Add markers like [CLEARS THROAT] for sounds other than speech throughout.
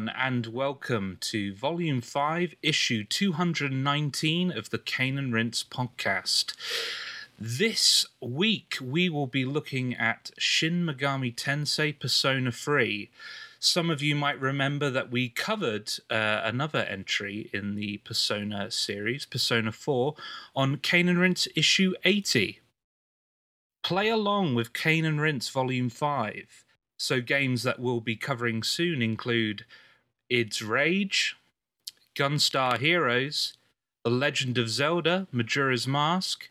everyone, and welcome to Volume 5, Issue 219 of the Cane and Rinse podcast. This week, we will be looking at Shin Megami Tensei Persona 3. Some of you might remember that we covered uh, another entry in the Persona series, Persona 4, on Cane and Rinse issue 80. Play along with Cane and Rinse Volume 5 so games that we'll be covering soon include Id's Rage, Gunstar Heroes, The Legend of Zelda, Majora's Mask,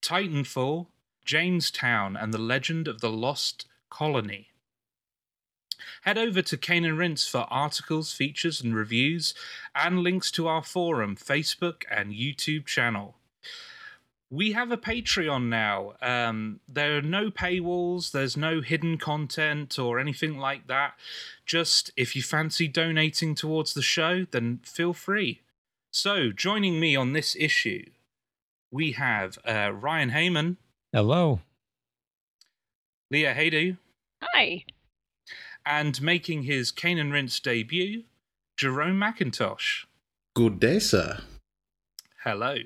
Titanfall, Jamestown, and The Legend of the Lost Colony. Head over to Cane and for articles, features, and reviews, and links to our forum, Facebook, and YouTube channel we have a Patreon now. Um, there are no paywalls, there's no hidden content or anything like that. Just if you fancy donating towards the show, then feel free. So, joining me on this issue, we have uh, Ryan Heyman. Hello. Leah Haydu. Hi. And making his Cane and Rinse debut, Jerome McIntosh. Good day, sir. Hello.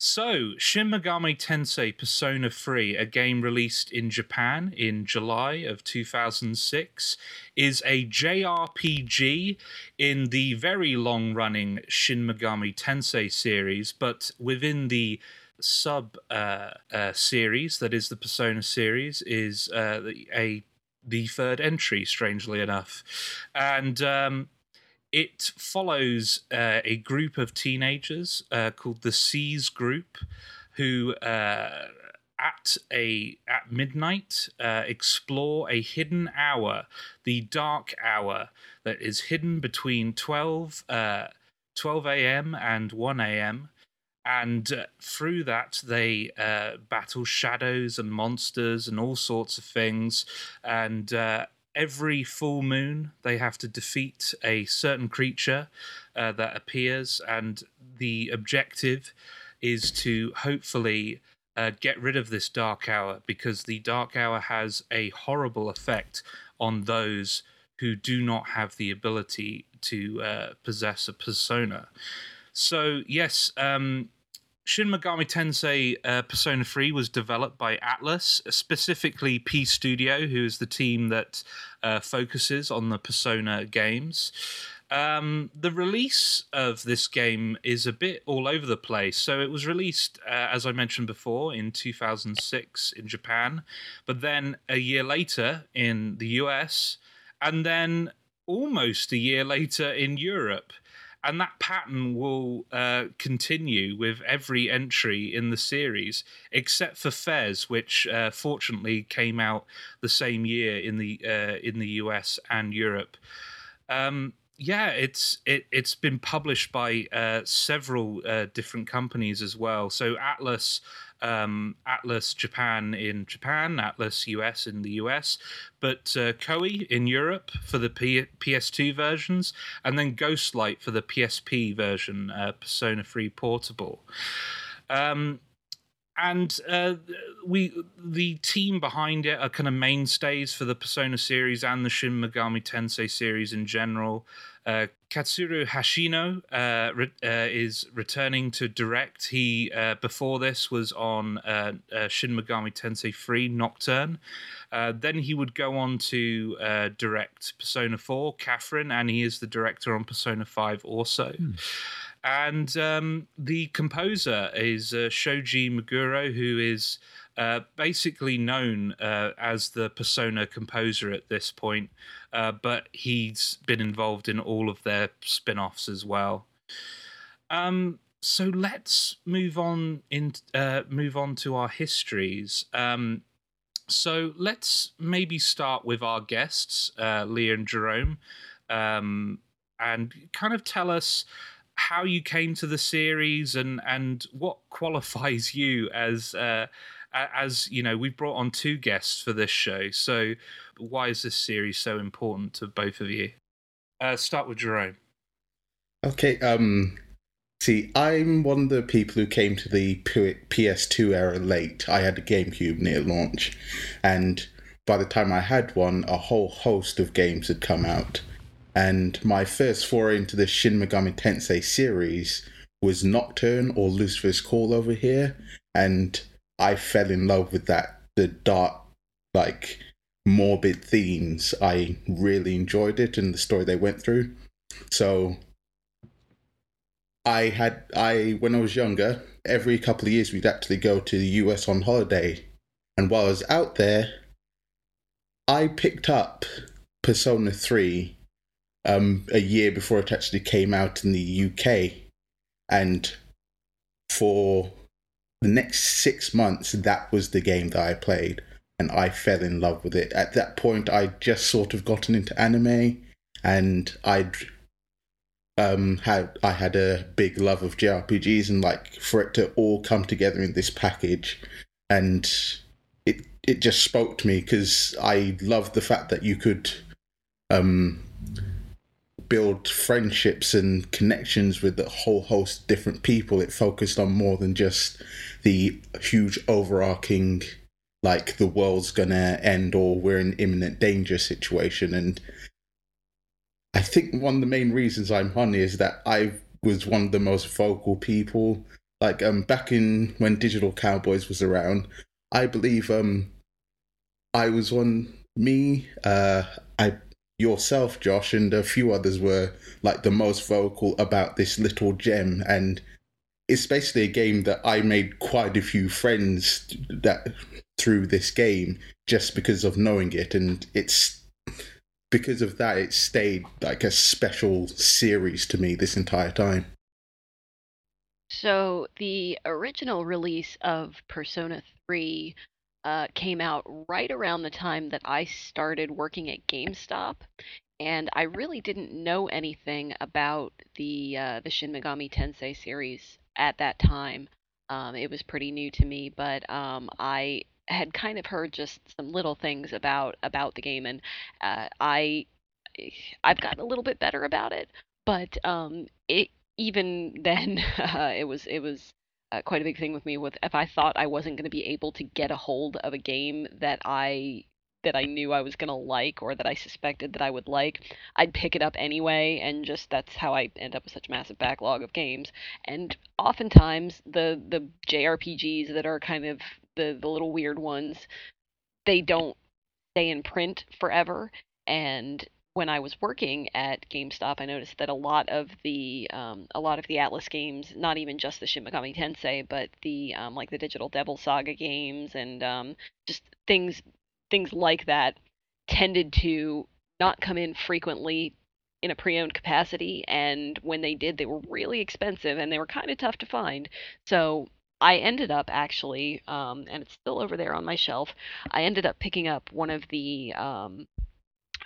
So, Shin Megami Tensei Persona 3, a game released in Japan in July of 2006, is a JRPG in the very long running Shin Megami Tensei series, but within the sub uh, uh, series that is the Persona series is uh, a the third entry, strangely enough, and um, it follows uh, a group of teenagers uh, called the SEES Group, who uh, at a at midnight uh, explore a hidden hour, the dark hour that is hidden between 12, uh, 12 a.m. and 1 a.m. And uh, through that, they battle shadows and monsters and all sorts of things. And every full moon they have to defeat a certain creature uh, that appears, and the objective is to hopefully uh, get rid of this dark hour because the dark hour has a horrible effect on those who do not have the ability to uh, possess a persona. So, yes, um, Shin Megami Tensei uh, Persona 3 was developed by Atlus, specifically P Studio, who is the team that uh, focuses on the Persona games. Um, the release of this game is a bit all over the place. So it was released, uh, as I mentioned before, in 2006 in Japan, but then a year later in the US, and then almost a year later in Europe and that pattern will uh, continue with every entry in the series, except for FES, which uh, fortunately came out the same year in the uh, in the US and Europe. Um, yeah, it's it it's been published by uh, several uh, different companies as well. So Atlus, um, Atlus Japan in Japan, Atlus US in the US, but uh, Koei in Europe for the P- PS2 versions, and then Ghostlight for the PSP version, uh, Persona 3 Portable. Um, and uh, we the team behind it are kind of mainstays for the Persona series and the Shin Megami Tensei series in general. Uh, Katsura Hashino uh, re- uh, is returning to direct. He uh, before this was on uh, Shin Megami Tensei 3 Nocturne. then he would go on to direct Persona 4 Catherine, and he is the director on Persona 5 also. Hmm. And um, the composer is uh, Shoji Meguro, who is uh, basically known uh, as the Persona composer at this point, uh, but he's been involved in all of their spin offs as well. Um, so let's move on in uh, move on to our histories. Um, so let's maybe start with our guests, uh, Leah and Jerome, um, and kind of tell us how you came to the series and and what [LAUGHS] qualifies you as uh, as you know we've brought on two guests for this show. So why is this series so important to both of you? Uh, start with jerome. Okay um see i'm one of the people who came to the ps2 era late. I had a gamecube near launch and by the time i had one a whole host of games had come out And my first foray into the Shin Megami Tensei series was Nocturne or Lucifer's Call over here, and I fell in love with that the dark, like morbid themes. I really enjoyed it and the story they went through. So I had I when I was younger, every couple of years we'd actually go to the US on holiday. And while I was out there, I picked up Persona 3 um, a year before it actually came out in the UK. And for the next six months, that was the game that I played. And I fell in love with it. At that point, I'd just sort of gotten into anime and I'd um, had I had a big love of JRPGs and like for it to all come together in this package, and it it just spoke to me because I loved the fact that you could um, build friendships and connections with a whole host of different people. It focused on more than just the huge overarching like the world's gonna end or we're in imminent danger situation and I think one of the main reasons I'm on is that I was one of the most vocal people. Like um back in when Digital Cowboys was around, I believe um I was one me, uh I yourself, Josh, and a few others were like the most vocal about this little gem and it's basically a game that I made quite a few friends that through this game just because of knowing it and it's because of that, it stayed like a special series to me this entire time. So the original release of Persona 3 uh, came out right around the time that I started working at GameStop, and I really didn't know anything about the uh, the Shin Megami Tensei series at that time. Um, it was pretty new to me, but um, I had kind of heard just some little things about about the game, and uh, I I've gotten a little bit better about it, but um, it even [LAUGHS] then [LAUGHS] uh, it was it was uh, quite a big thing with me. With if I thought I wasn't going to be able to get a hold of a game that I that I knew I was going to like or that I suspected that I would like, I'd pick it up anyway and just that's how I end up with such a massive backlog of games. And oftentimes the the JRPGs that are kind of the the little weird ones, they don't stay in print forever. And when I was working at GameStop, I noticed that a lot of the um, a lot of the Atlus games, not even just the Shin Megami Tensei, but the um, like the Digital Devil Saga games and um, just things things like that, tended to not come in frequently in a pre-owned capacity, and when they did, they were really expensive and they were kind of tough to find. So I ended up actually, um, and it's still over there on my shelf. I ended up picking up one of the.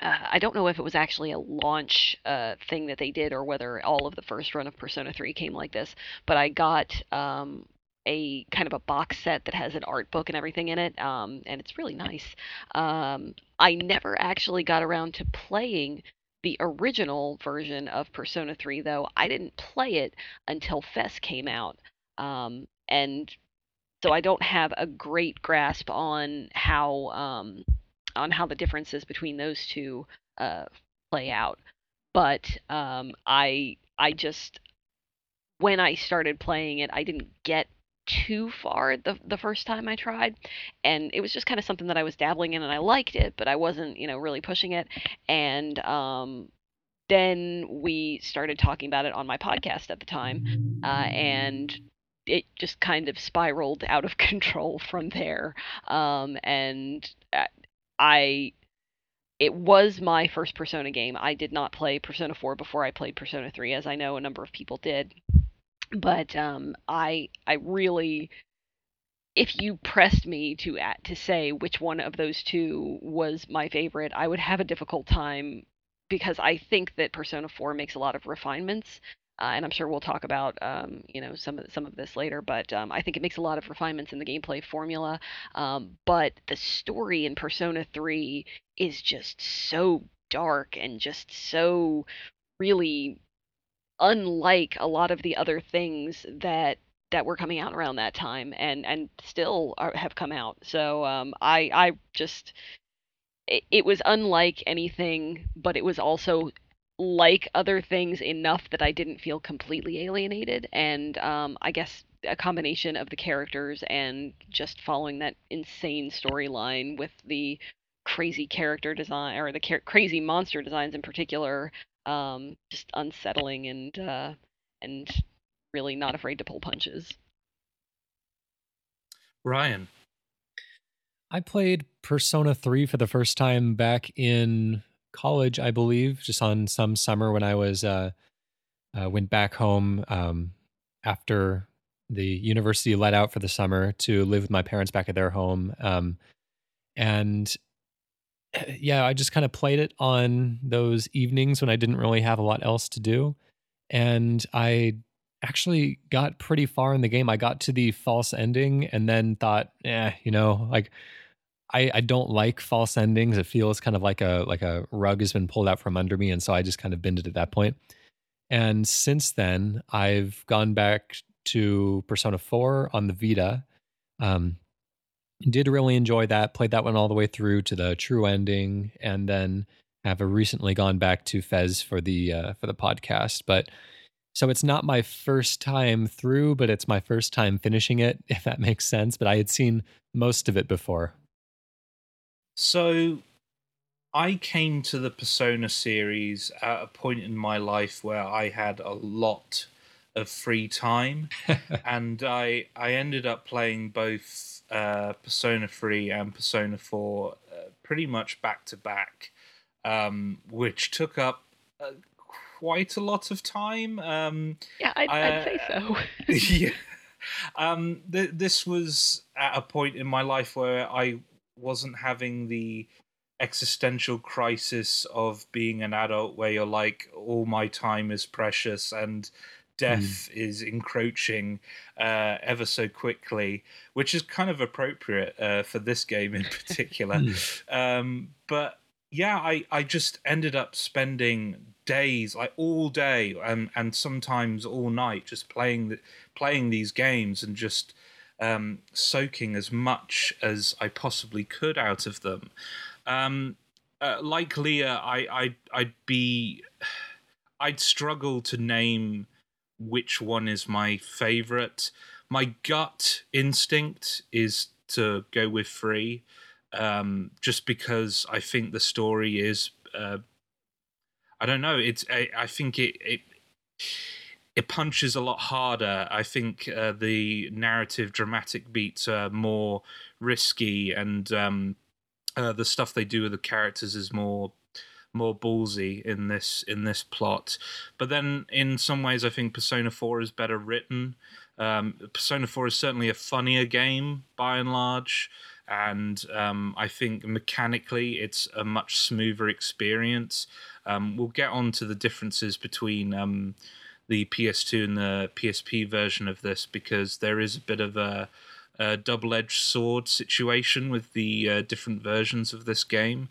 Uh, I don't know if it was actually a launch uh, thing that they did or whether all of the first run of Persona 3 came like this, but I got um, a kind of a box set that has an art book and everything in it, um, and it's really nice. Um, I never actually got around to playing the original version of Persona 3, though. I didn't play it until FES came out. Um, and so I don't have a great grasp on how um, on how the differences between those two uh, play out. But um, I I just when I started playing it, I didn't get too far the the first time I tried, and it was just kind of something that I was dabbling in, and I liked it, but I wasn't you know really pushing it. And um, then we started talking about it on my podcast at the time, uh, and it just kind of spiraled out of [LAUGHS] control from there. Um, and uh, I, it was my first Persona game. I did not play Persona 4 before I played Persona 3, as I know a number of people did. But um, I, I really, if you pressed me to at, to say which one of those two was my favorite, I would have a difficult time because I think that Persona 4 makes a lot of refinements uh, and I'm sure we'll talk about um, you know some of some of this later. But um, I think it makes a lot of refinements in the gameplay formula. Um, but the story in Persona 3 is just so dark and just so really unlike a lot of the other things that that were coming out around that time and and still are, have come out. So um, I I just it, it was unlike anything, but it was also like other things enough that I didn't feel completely alienated. And um, I guess a combination of the characters and just following that insane storyline with the crazy character design or the car- crazy monster designs in particular, um, just unsettling and uh, and really not afraid to pull punches. Ryan. I played Persona 3 for the first time back in college, I believe, just on some summer when I was uh, uh, went back home um, after the university let out for the summer to live with my parents back at their home. Um, and yeah, I just kind of played it on those evenings when I didn't really have a lot else to do. And I actually got pretty far in the game. I got to the false ending and then thought, eh, you know, like I, I don't like false endings. It feels kind of like a like a rug has been pulled out from under me, and so I just kind of bended at that point. And since then, I've gone back to Persona 4 on the Vita. Um, did really enjoy that. Played that one all the way through to the true ending, and then have recently gone back to FES for the uh, for the podcast. But so it's not my first time through, but it's my first time finishing it, [LAUGHS] if that makes sense. But I had seen most of it before. So I came to the Persona series at a point in my life where I had a lot of free time, [LAUGHS] and I I ended up playing both uh, Persona 3 and Persona 4 uh, pretty much back to back, um, which took up uh, quite a lot of time. Um, yeah, I'd, I'd say so. [LAUGHS] yeah. Um, th- this was at a point in my life where I wasn't having the existential crisis of being an adult where you're like all my time is precious and death mm. is encroaching uh, ever so quickly, which is kind of appropriate uh, for this game in [LAUGHS] particular. Hmm. um, but yeah, I, I just ended up spending days, like all day, and and sometimes all night, just playing the, playing these games and just um, soaking as much as I possibly could out of them. Um, uh, like Leah, I, I I'd be I'd struggle to name which one is my favorite. My gut instinct is to go with free, um, just because I think the story is. Uh, I don't know. It's. I, I think it, it it punches a lot harder. I think uh, the narrative, dramatic beats are more risky, and um, uh, the stuff they do with the characters is more more ballsy in this in this plot. But then, in some ways, I think Persona Four is better written. Um, Persona Four is certainly a funnier game by and large, and um, I think mechanically it's a much smoother experience. Um, we'll get on to the differences between um, the PS2 and the PSP version of this because there is a bit of a, a double-edged sword situation with the uh, different versions of this game.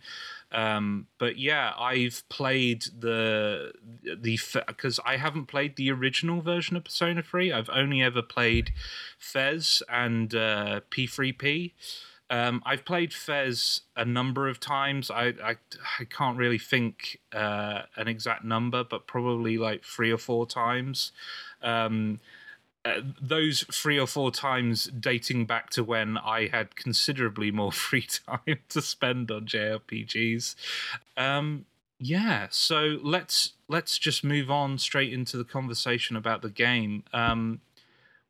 Um, but yeah, I've played the the because I haven't played the original version of Persona 3. I've only ever played FES and uh, P3P. Um, I've played FES a number of times. I I, I can't really think uh, an exact number, but probably like three or four times. Um, uh, those three or four times dating back to when I had considerably more [LAUGHS] free time to spend on JRPGs. Um, yeah, so let's let's just move on straight into the conversation about the game. Um,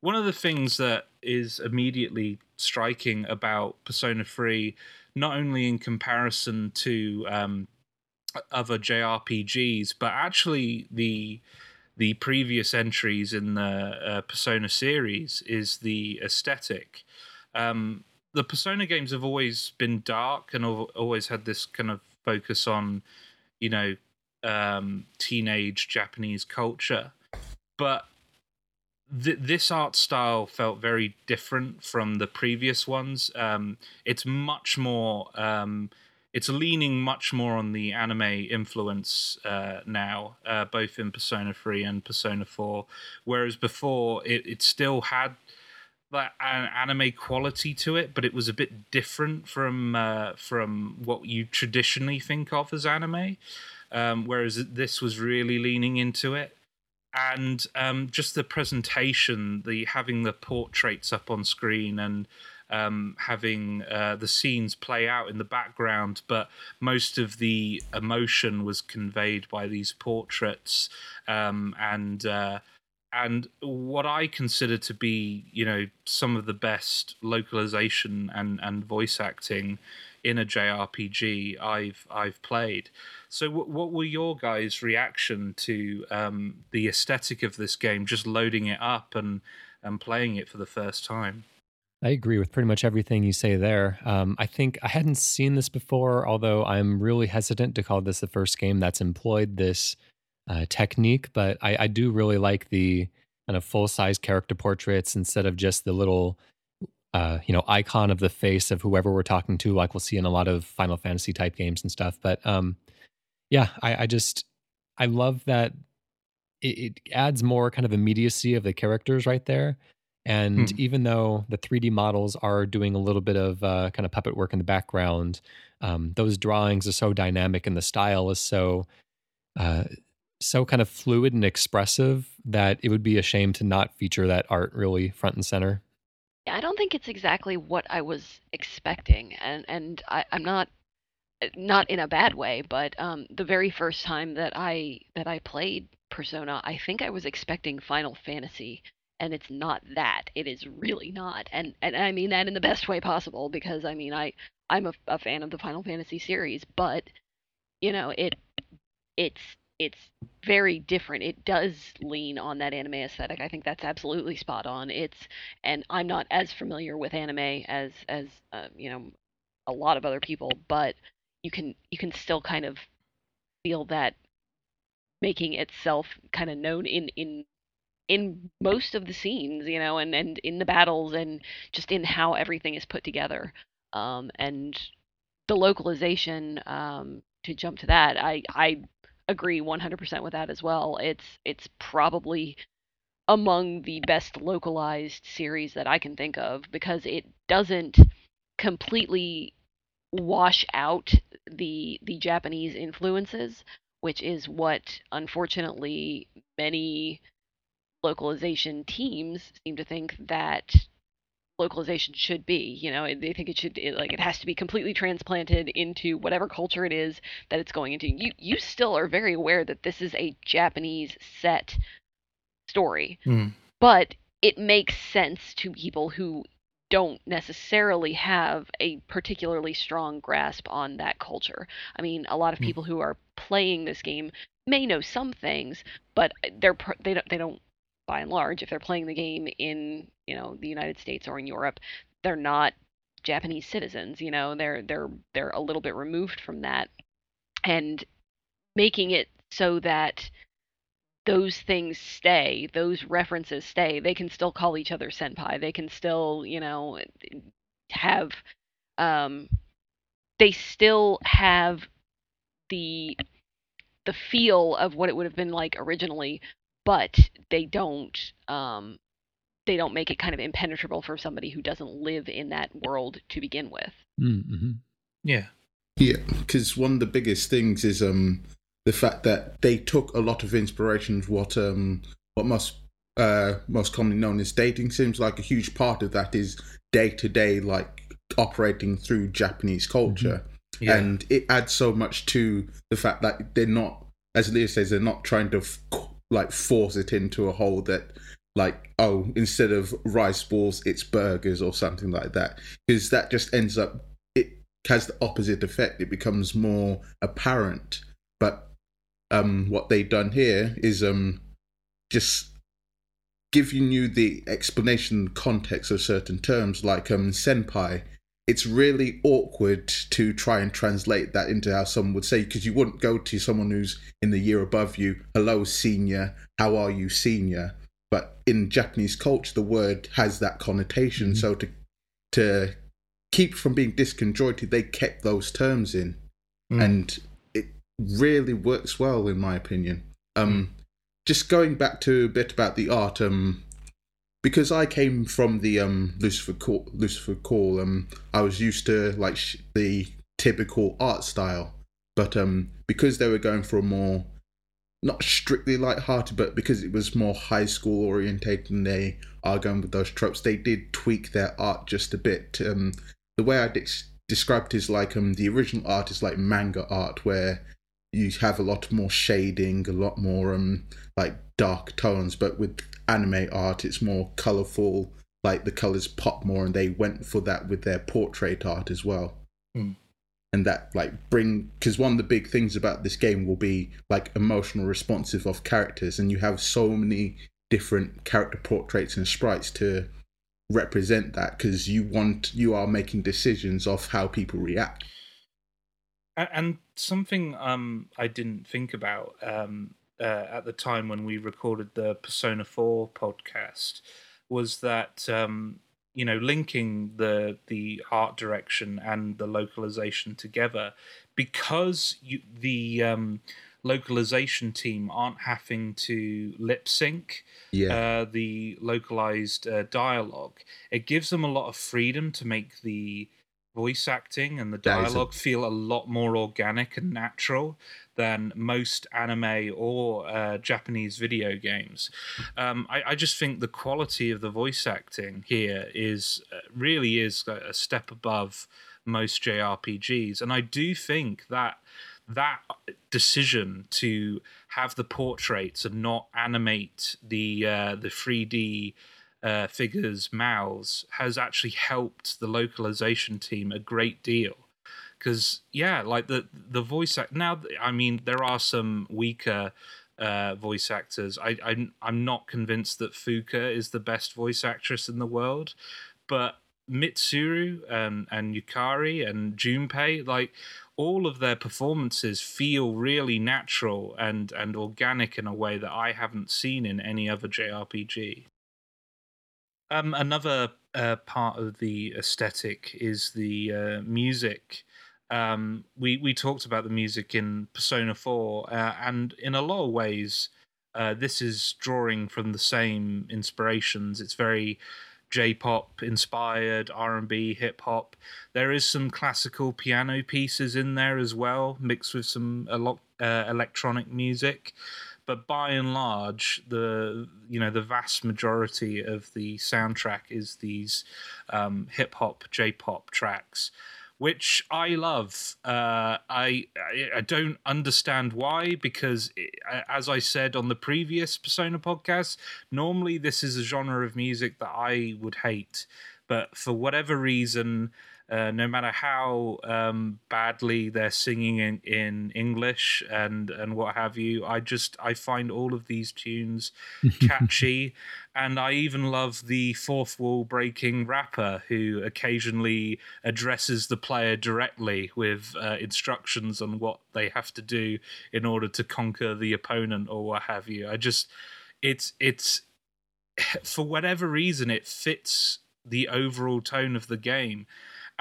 one of the things that is immediately striking about Persona 3, not only in comparison to um, other JRPGs, but actually the the previous entries in the uh, Persona series is the aesthetic. Um, the Persona games have always been dark and always had this kind of focus on, you know, um, teenage Japanese culture. But th- this art style felt very different from the previous ones. Um, it's much more. Um, it's leaning much more on the anime influence uh, now, uh, both in Persona 3 and Persona 4. Whereas before, it, it still had that an anime quality to it, but it was a bit different from uh, from what you traditionally think of as anime. um, whereas this was really leaning into it. And um, just the presentation, the having the portraits up on screen and um, having uh, the scenes play out in the background, but most of the emotion was conveyed by these portraits. Um, and uh, and what I consider to be, you know, some of the best localization and, and voice acting in a JRPG I've I've played. So, w- what were your guys' reaction to um, the aesthetic of this game? Just loading it up and and playing it for the first time. I agree with pretty much everything you say there. Um, I think I hadn't seen this before, although I'm really hesitant to call this the first game that's employed this uh, technique. But I, I, do really like the kind of full size character portraits instead of just the little, uh, you know, icon of the face of whoever we're talking to, like we'll see in a lot of Final Fantasy type games and stuff. But um, yeah, I, I just I love that it, it adds more kind of immediacy of the characters right there and hmm. even though the 3D models are doing a little bit of uh, kind of puppet work in the background, um, those drawings are so dynamic and the style is so uh, so kind of fluid and expressive that it would be a shame to not feature that art really front and center. Yeah, I don't think it's exactly what I was expecting, and and I, I'm not not in a bad way, but um, the very first time that I that I played Persona, I think I was expecting Final Fantasy and it's not that. It is really not. And and i mean that in the best way possible because i mean i i'm a, a fan of the final fantasy series but you know it it's it's very different. It does lean on that anime aesthetic. I think that's absolutely spot on. It's and i'm not as familiar with anime as as uh, you know a lot of other people but you can you can still kind of feel that making itself kind of known in in in most of the scenes, you know, and, and in the battles and just in how everything is put together. Um, and the localization, um, to jump to that, I, I agree 100% with that as well. It's it's probably among the best localized series that I can think of because it doesn't completely wash out the the Japanese influences, which is what unfortunately many localization teams seem to think that localization should be. You know they think it should it, like it has to be completely transplanted into whatever culture it is that it's going into. You you still are very aware that this is a japanese set story. Mm. but it makes sense to people who don't necessarily have a particularly strong grasp on that culture. I mean, a lot of hmm. people who are playing this game may know some things, but they're they don't they don't by and large, if they're playing the game in you know the United States or in Europe, they're not Japanese citizens. You know, they're they're they're a little bit removed from that, and making it so that those things stay, those references stay. They can still call each other senpai. They can still, you know, have um they still have the the feel of what it would have been like originally, but they don't um, they don't make it kind of impenetrable for somebody who doesn't live in that world to begin with. Mm-hmm. Yeah, yeah, because one of the biggest things is um the fact that they took a lot of inspiration from what um what most uh most commonly known as dating sims. Like a huge part of that is day to day like operating through Japanese culture. Mm-hmm. Yeah. And it adds so much to the fact that they're not, as Leah says, they're not trying to f- like force it into a hole that like oh instead of rice balls it's burgers or something like that because that just ends up it has the opposite effect it becomes more apparent but um what they've done here is um just giving you the explanation context of certain terms like um senpai it's really awkward to try and translate that into how someone would say because you wouldn't go to someone who's in the year above you hello senior how are you senior but in japanese culture the word has that connotation mm-hmm. so to to keep from being disconjointed they kept those terms in mm. and really works well in my opinion um just going back to a bit about the art um because I came from the um, Lucifer Call, Lucifer Call, um, I was used to like sh- the typical art style. but um, because they were going for a more not strictly light-hearted, but because it was more high school orientated and they are going with those tropes, they did tweak their art just a bit. Um, the way I de- described it is like um, the original art is like manga art, where you have a lot more shading, a lot more um, like dark tones, but with anime art, it's more colorful. Like the colors pop more, and they went for that with their portrait art as well. Hmm. And that like bring because one of the big things about this game will be like emotional responsive of characters, and you have so many different character portraits and sprites to represent that because you want you are making decisions of how people react. And something um, I didn't think about um, uh, at the time when we recorded the Persona 4 podcast was that um, you know linking the the art direction and the localization together because you, the um, localization team aren't having to lip sync Yeah, uh, the localized uh, dialogue. It gives them a lot of freedom to make the voice acting and the is a- dialogue feel a lot more organic and natural than most anime or uh, Japanese video games. Um, I, I just think the quality of the voice acting here is uh, really is a a step above most JRPGs, and I do think that that decision to have the portraits and not animate the uh, the 3D uh, figures' mouths has actually helped the localization team a great deal. Because yeah, like the the voice act now. I mean, there are some weaker uh, voice actors. I, I'm I'm not convinced that Fuka is the best voice actress in the world, but Mitsuru and and Yukari and Junpei, like all of their performances feel really natural and and organic in a way that I haven't seen in any other JRPG. Um, another uh, part of the aesthetic is the uh, music. Um, we we talked about the music in Persona Four, uh, and in a lot of ways, uh, this is drawing from the same inspirations. It's very J-pop inspired, R&B, hip hop. There is some classical piano pieces in there as well, mixed with some elo- uh, electronic music. But by and large, the you know the vast majority of the soundtrack is these um, hip hop, J-pop tracks, which I love. Uh, I I- don't understand why because it, as I said on the previous Persona podcast, normally this is a genre of music that I would hate, but for whatever reason. Uh, no matter how um, badly they're singing in, in English and, and what have you, I just I find all of these tunes [LAUGHS] catchy, and I even love the fourth wall breaking rapper who occasionally addresses the player directly with uh, instructions on what they have to do in order to conquer the opponent or what have you. I just it's it's [LAUGHS] for whatever reason it fits the overall tone of the game.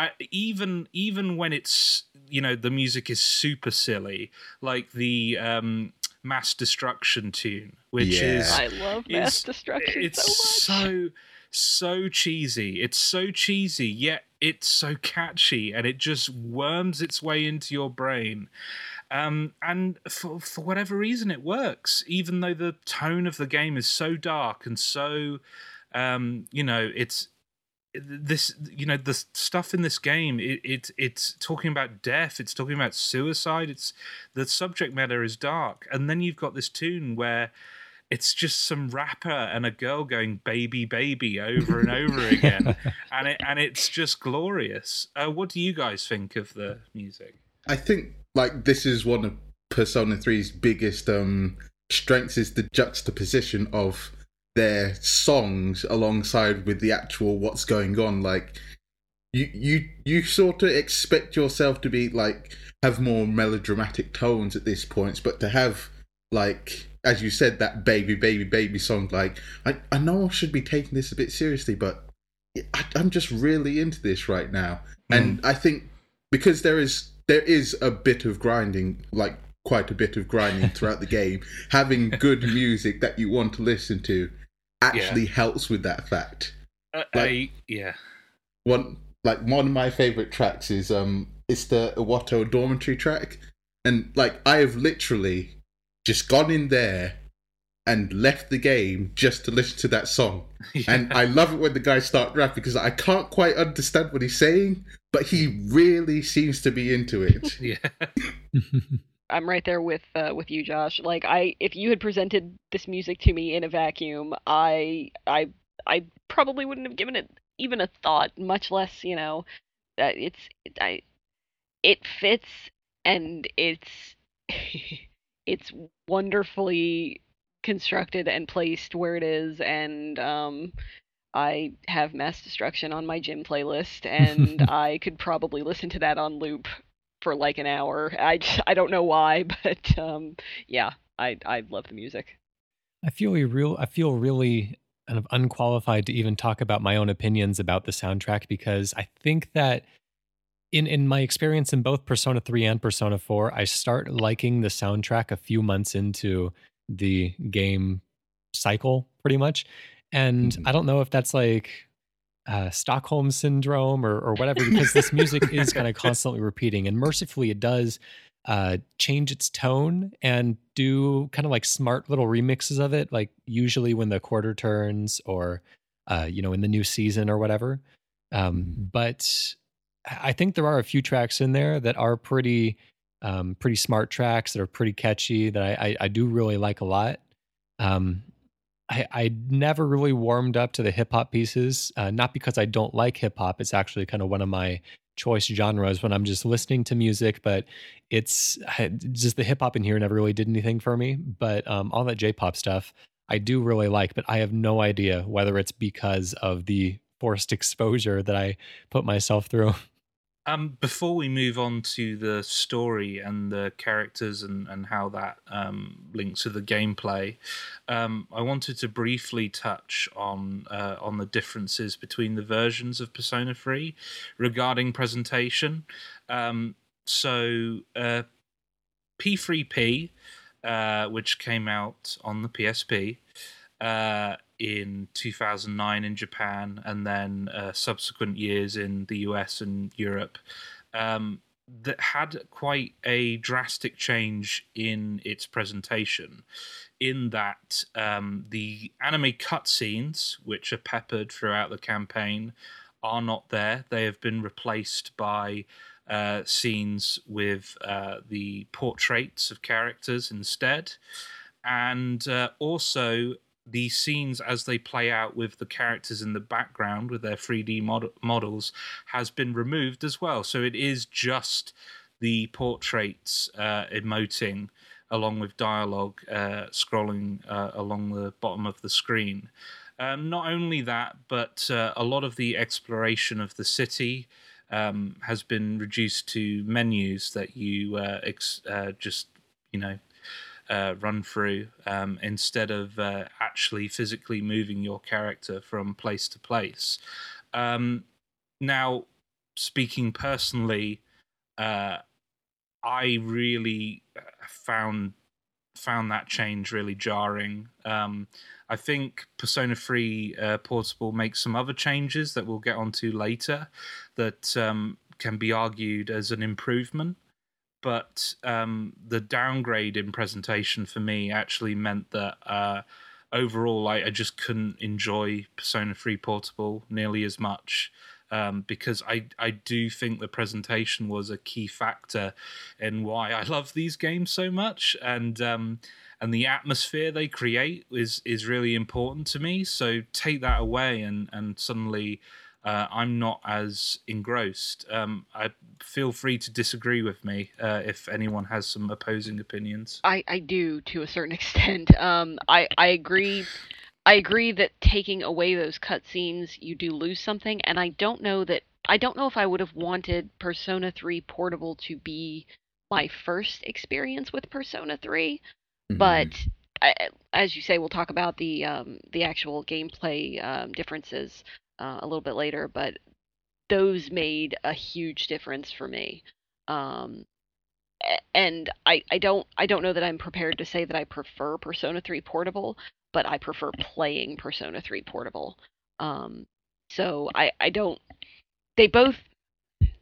Uh, even even when it's you know the music is super silly, like the um, mass destruction tune, which Yeah. is I love mass it's- destruction it's so much. It's so so cheesy. It's so cheesy, yet it's so catchy, and it just worms its way into your brain. Um, and for for whatever reason, it works, even though the tone of the game is so dark and so, um, you know, it's this you know the stuff in this game it, it it's talking about death it's talking about suicide it's the subject matter is dark. And then you've got this tune where it's just some rapper and a girl going baby baby over and over [LAUGHS] again. And it and it's just glorious. Uh, what do you guys think of the music? I think like this is one of Persona 3's biggest um strengths is the juxtaposition of their songs alongside with the actual what's going on like you you you sort of expect yourself to be like have more melodramatic tones at this point but to have like as you said that baby baby baby song like i i know i should be taking this a bit seriously but I, i'm just really into this right now. Hmm. And i think because there is there is a bit of grinding like quite a bit of grinding throughout the [LAUGHS] game having good music that you want to listen to actually helps with that fact uh, Like- I, yeah one like one of my favorite tracks is um it's the Iwato dormitory track And like I have literally just gone in there and left the game just to listen to that song. [LAUGHS] Yeah. And I love it when the guys start rapping because I can't quite understand what he's saying, but he really seems to be into it. [LAUGHS] yeah. [LAUGHS] I'm right there with uh, with you, Josh. Like I, if you had presented this music to me in a vacuum, I, I, I probably wouldn't have given it even a thought, much less, you know, that it's, it, I, it fits and it's, [LAUGHS] it's wonderfully constructed and placed where it is, and um, I have Mass Destruction on my gym playlist, and [LAUGHS] I could probably listen to that on loop for like an hour. I just, I don't know why, [LAUGHS] but um, yeah, I I love the music. I feel real. I feel really kind of unqualified to even talk about my own opinions about the soundtrack because I think that in in my experience in both Persona 3 and Persona 4, I start liking the soundtrack a few months into the game cycle pretty much. And Mhm. I don't know if that's like uh, Stockholm syndrome or, or whatever, because this music is [LAUGHS] kind of constantly repeating. And mercifully, it does uh, change its tone and do kind of like smart little remixes of it, like usually when the quarter turns or, uh, you know, in the new season or whatever. Um, Mhm. but I think there are a few tracks in there that are pretty, um, pretty smart tracks that are pretty catchy that I, I, I do really like a lot. Um, I, I never really warmed up to the hip hop pieces, uh, not because I don't like hip hop. It's actually kind of one of my choice genres when I'm just listening to music, but it's just the hip hop in here never really did anything for me. But um, all that J pop stuff I do really like, but I have no idea whether it's because of the forced [LAUGHS] exposure that I put myself through. Um, before we move on to the story and the characters and, and how that um, links to the gameplay, um, I wanted to briefly touch on uh, on the differences between the versions of Persona 3 regarding presentation. Um, so, uh, P3P, uh, which came out on the PSP, uh, in 2009 in Japan and then uh, subsequent years in the US and Europe um, that had quite a drastic change in its presentation. In that um, the anime cutscenes, which are peppered throughout the campaign, are not there. They have been replaced by uh, scenes with uh, the portraits of characters instead. And uh, also, the scenes as they play out with the characters in the background with their 3D mod- models has been removed as well. So it is just the portraits uh, emoting along with dialogue uh, scrolling uh, along the bottom of the screen. Um, not only that, but uh, a lot of the exploration of the city um, has been reduced to menus that you uh, ex- uh, just, you know, uh, run through um, instead of uh, actually physically moving your character from place to place. Um, now, speaking personally, uh, I really uh, found found that change really jarring. Um, I think Persona 3 uh, Portable makes some other changes that we'll get onto later that um, can be argued as an improvement but um, the downgrade in presentation for me actually meant that uh, overall I, I just couldn't enjoy Persona 3 Portable nearly as much. Um, because I, I do think the presentation was a key factor in why I love these games so much, and um, and the atmosphere they create is is really important to me. So take that away, and and suddenly uh, I'm not as engrossed. Um, I feel free to disagree with me uh, if anyone has some opposing opinions. I, I do to a certain [LAUGHS] extent. Um, I, I agree. I agree that taking away those cutscenes, you do lose something, and I don't know that I don't know if I would have wanted Persona 3 Portable to be my first experience with Persona 3, but I, as you say, we'll talk about the um, the actual gameplay um, differences uh, a little bit later. But those made a huge difference for me. Um, and I, I don't I don't know that I'm prepared to say that I prefer Persona 3 Portable, but I prefer playing Persona 3 Portable. Um, so I, I don't they both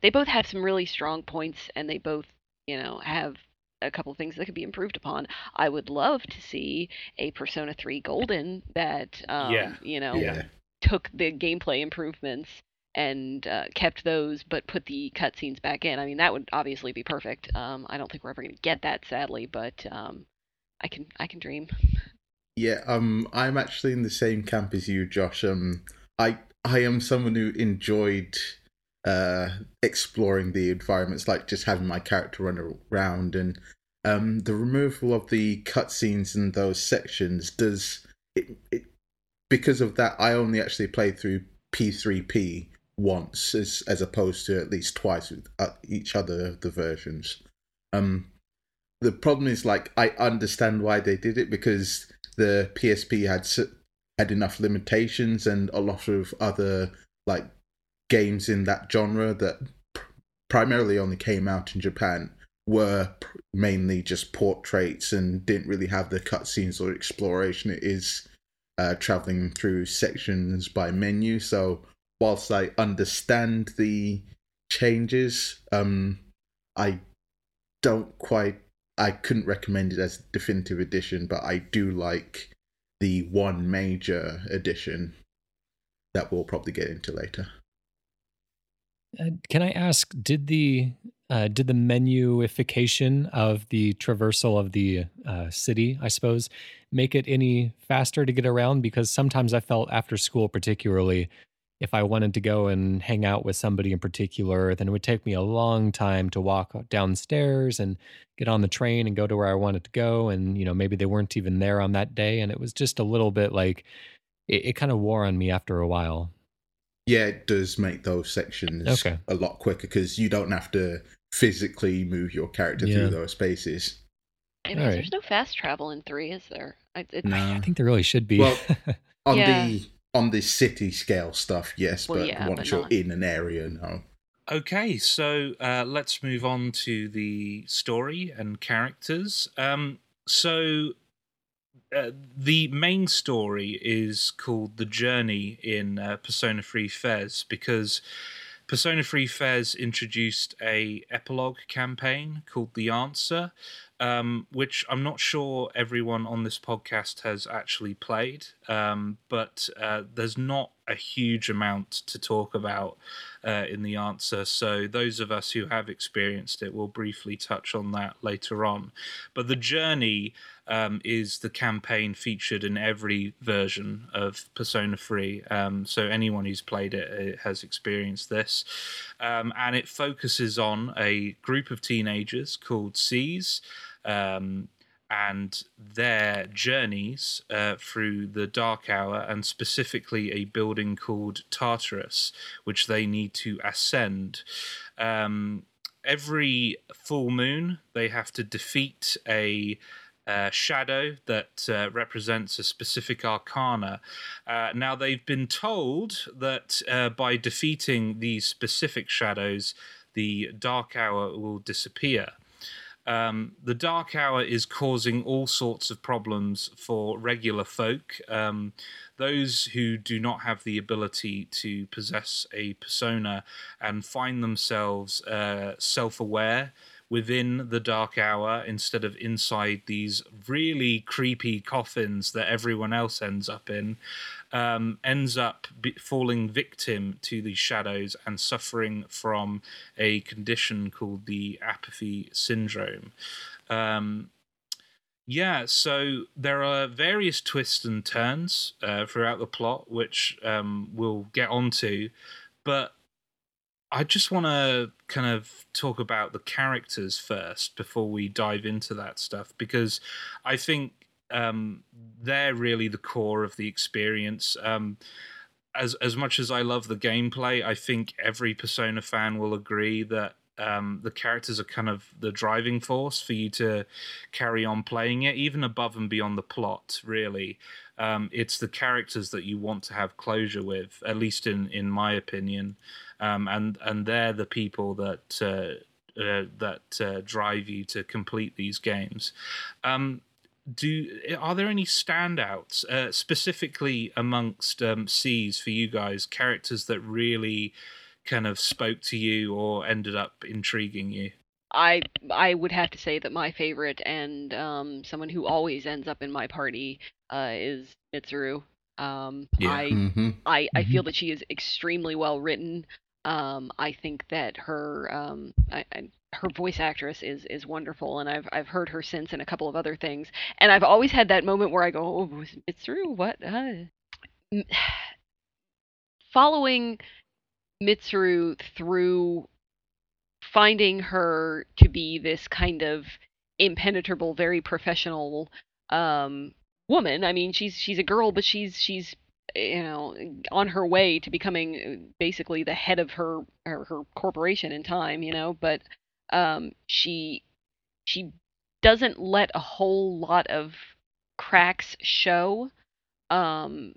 they both have some really strong points and they both, you know, have a couple of things that could be improved upon. I would love to see a Persona 3 Golden that, um, Yeah. you know, Yeah. Took the gameplay improvements and uh, kept those, but put the cutscenes back in. I mean, that would obviously be perfect. Um, I don't think we're ever going to get that, sadly, but um, I can I can dream. Yeah, um, I'm actually in the same camp as you, Josh. Um, I I am someone who enjoyed uh exploring the environments, like just having my character run around, and um, the removal of the cutscenes in those sections does it, it because of that. I only actually played through P3P once, as as opposed to at least twice with uh, each other of the versions. Um, the problem is like I understand why they did it because the PSP had had enough limitations and a lot of other like games in that genre that primarily only came out in Japan were mainly just portraits and didn't really have the cutscenes or exploration. It is uh, traveling through sections by menu. So whilst I understand the changes, um, I don't quite. I couldn't recommend it as definitive edition, but I do like the one major edition that we'll probably get into later. Uh, can I ask, did the uh, did the menuification of the traversal of the uh, city, I suppose, make it any faster to get around? Because sometimes I felt after school, particularly, if I wanted to go and hang out with somebody in particular, then it would take me a long time to walk downstairs and get on the train and go to where I wanted to go. And, you know, maybe they weren't even there on that day. And it was just a little bit like it, it kind of wore on me after a while. Yeah, it does make those sections Okay. a lot quicker because you don't have to physically move your character Yeah. through those spaces. And All there's no fast travel in three, is there? I, it, No. I think there really should be. Well, [LAUGHS] On Yeah. the on the city scale stuff, yes, Well, but yeah, once but you're not- in an area, no. Okay, so uh, let's move on to the story and characters. Um, so uh, the main story is called The Journey in uh, Persona 3 FES because Persona 3 FES introduced a epilogue campaign called The Answer, um, which I'm not sure everyone on this podcast has actually played, um, but uh, there's not a huge amount to talk about uh, in the answer. So those of us who have experienced it will briefly touch on that later on. But the journey um, is the campaign featured in every version of Persona 3. Um, so anyone who's played it uh, has experienced this. Um, and it focuses on a group of teenagers called SEES. Um, and their journeys uh, through the Dark Hour, and specifically a building called Tartarus, which they need to ascend. Um, every full moon, they have to defeat a uh, shadow that uh, represents a specific arcana. Uh, now, they've been told that uh, by defeating these specific shadows, the Dark Hour will disappear. Um, the Dark Hour is causing all sorts of problems for regular folk. Um, those who do not have the ability to possess a persona and find themselves uh, self aware within the dark hour instead of inside these really creepy coffins that everyone else ends up in um, ends up falling victim to the shadows and suffering from a condition called the apathy syndrome um, yeah, so there are various twists and turns uh, throughout the plot, which um, we'll get onto. But I just want to kind of talk about the characters first before we dive into that stuff, because I think um, they're really the core of the experience. Um, as as much as I love the gameplay, I think every Persona fan will agree that um, the characters are kind of the driving force for you to carry on playing it, even above and beyond the plot. Really, um, it's the characters that you want to have closure with, at least in in my opinion, um, and and they're the people that. Uh, uh, that uh, drive you to complete these games. Um, do are there any standouts uh, specifically amongst um, SEES for you guys? Characters that really kind of spoke to you or ended up intriguing you? I I would have to say that my favorite and um, someone who always ends up in my party uh, is Mitsuru. Um, Yeah. I hmm I, I feel that she is extremely well written. Um, I think that her um, I, I, her voice actress is is wonderful, and I've I've heard her since in a couple of other things, and I've always had that moment where I go, "Oh, was it Mitsuru? What?" Uh. [SIGHS] Following Mitsuru through finding her to be this kind of impenetrable, very professional um, woman. I mean, she's she's a girl, but she's she's you know on her way to becoming basically the head of her her, her corporation in time. You know, but um, she she doesn't let a whole lot of cracks show um,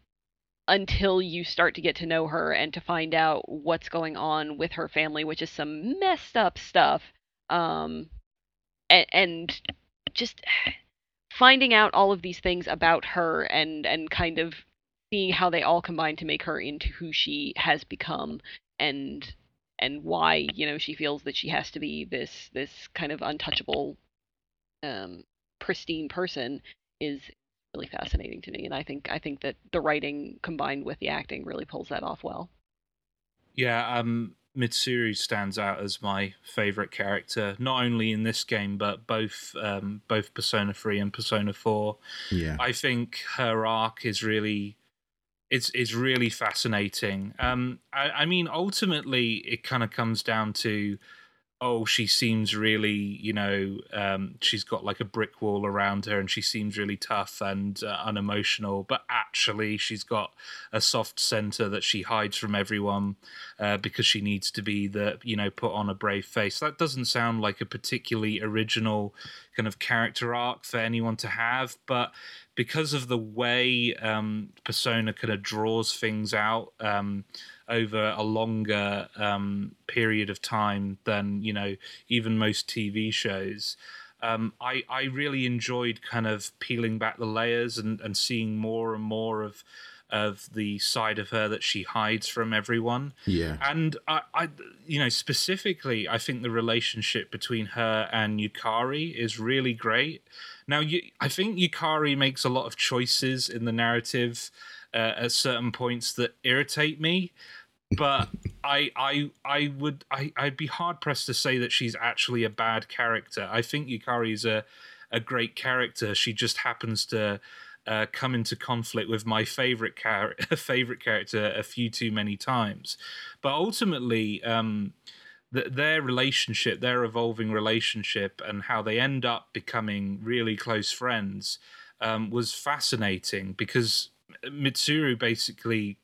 until you start to get to know her and to find out what's going on with her family, which is some messed up stuff. Um, and, and just [SIGHS] finding out all of these things about her and and kind of seeing how they all combine to make her into who she has become and and why you know she feels that she has to be this this kind of untouchable um pristine person is really fascinating to me and i think i think that the writing combined with the acting really pulls that off well Yeah, um, Mitsuru stands out as my favorite character, not only in this game but both um, both Persona Three and Persona Four. Yeah. I think her arc is really it's it's really fascinating. Um, I, I mean, ultimately, it kind of comes down to, oh, she seems really, you know, um, she's got like a brick wall around her, and she seems really tough and uh, unemotional. But actually, she's got a soft center that she hides from everyone uh, because she needs to be the, you know, put on a brave face. That doesn't sound like a particularly original kind of character arc for anyone to have, but because of the way um, Persona kind of draws things out um, over a longer um, period of time than you know even most TV shows. Um, I I really enjoyed kind of peeling back the layers and, and seeing more and more of of the side of her that she hides from everyone. Yeah. And I, I, you know, specifically, I think the relationship between her and Yukari is really great. Now, you, I think Yukari makes a lot of choices in the narrative uh, at certain points that irritate me, but I, I, I would, I, I'd be hard pressed to say that she's actually a bad character. I think Yukari is a, a great character. She just happens to uh, come into conflict with my favorite char- [LAUGHS] favorite character a few too many times. But ultimately, um, th- their relationship, their evolving relationship, and how they end up becoming really close friends um, was fascinating because Mitsuru basically.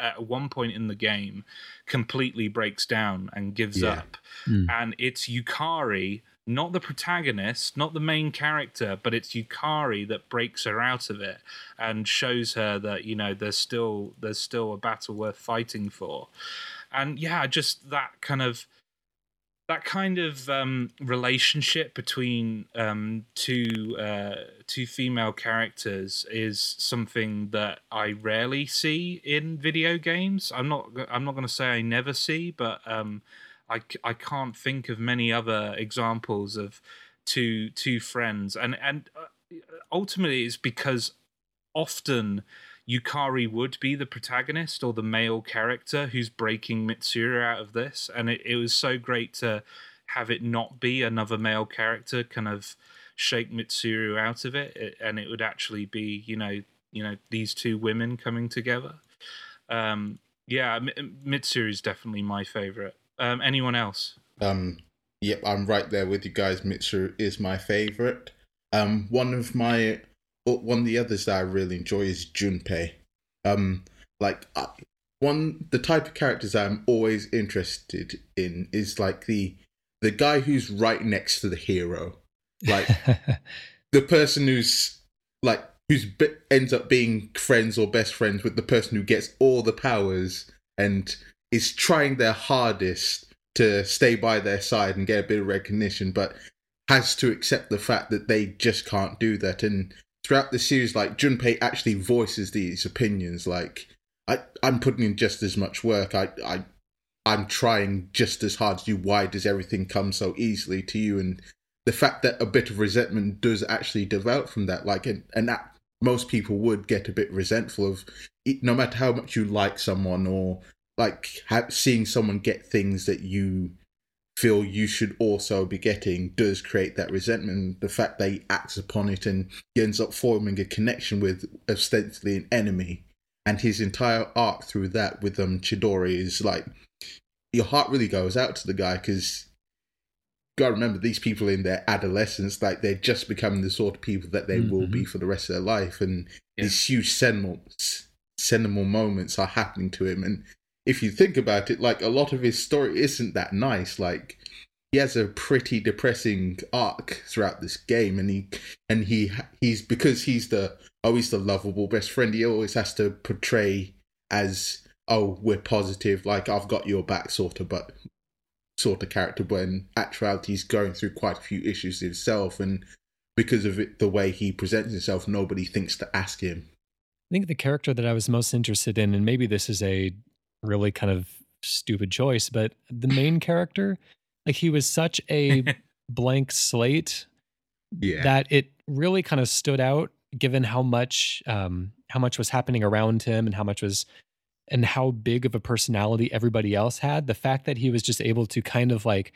At one point in the game, completely breaks down and gives Yeah. up, Hmm. and it's Yukari not the protagonist, not the main character, but it's Yukari that breaks her out of it and shows her that you know there's still there's still a battle worth fighting for, and yeah, just that kind of that kind of um, relationship between um, two uh, two female characters is something that I rarely see in video games. I'm not I'm not going to say I never see, but um, I, I can't think of many other examples of two two friends, and and uh, ultimately it's because often Yukari would be the protagonist or the male character who's breaking Mitsuru out of this, and it, it was so great to have it not be another male character kind of shake Mitsuru out of it, and it would actually be you know you know these two women coming together. Um, yeah, Mitsuru is definitely my favorite. Um, anyone else? Um, yep, I'm right there with you guys. Mitsuru is my favorite. Um, one of my one of the others that I really enjoy is Junpei. Um, like uh, one the type of characters I'm always interested in is like the the guy who's right next to the hero, like [LAUGHS] the person who's like who's be- ends up being friends or best friends with the person who gets all the powers and is trying their hardest to stay by their side and get a bit of recognition, but has to accept the fact that they just can't do that. And throughout the series, like Junpei actually voices these opinions, like I, I'm putting in just as much work. I, I, I'm trying just as hard as you. Why does everything come so easily to you? And the fact that a bit of resentment does actually develop from that, like, and, and that most people would get a bit resentful of, no matter how much you like someone or like seeing someone get things that you feel you should also be getting does create that resentment. The fact that he acts upon it and he ends up forming a connection with ostensibly an enemy, and his entire arc through that with um Chidori is like your heart really goes out to the guy because gotta remember these people in their adolescence, like they're just becoming the sort of people that they mm-hmm. will be for the rest of their life, and yeah. these huge seminal, seminal moments are happening to him. And if you think about it, like a lot of his story isn't that nice. Like he has a pretty depressing arc throughout this game, and he and he he's because he's the oh, always the lovable best friend. He always has to portray as oh we're positive, like I've got your back, sort of. But sort of character when actuality he's going through quite a few issues himself and because of it the way he presents himself nobody thinks to ask him i think the character that i was most interested in and maybe this is a really kind of stupid choice but the main character like he was such a [LAUGHS] blank slate yeah. that it really kind of stood out given how much um how much was happening around him and how much was and how big of a personality everybody else had, the fact that he was just able to kind of like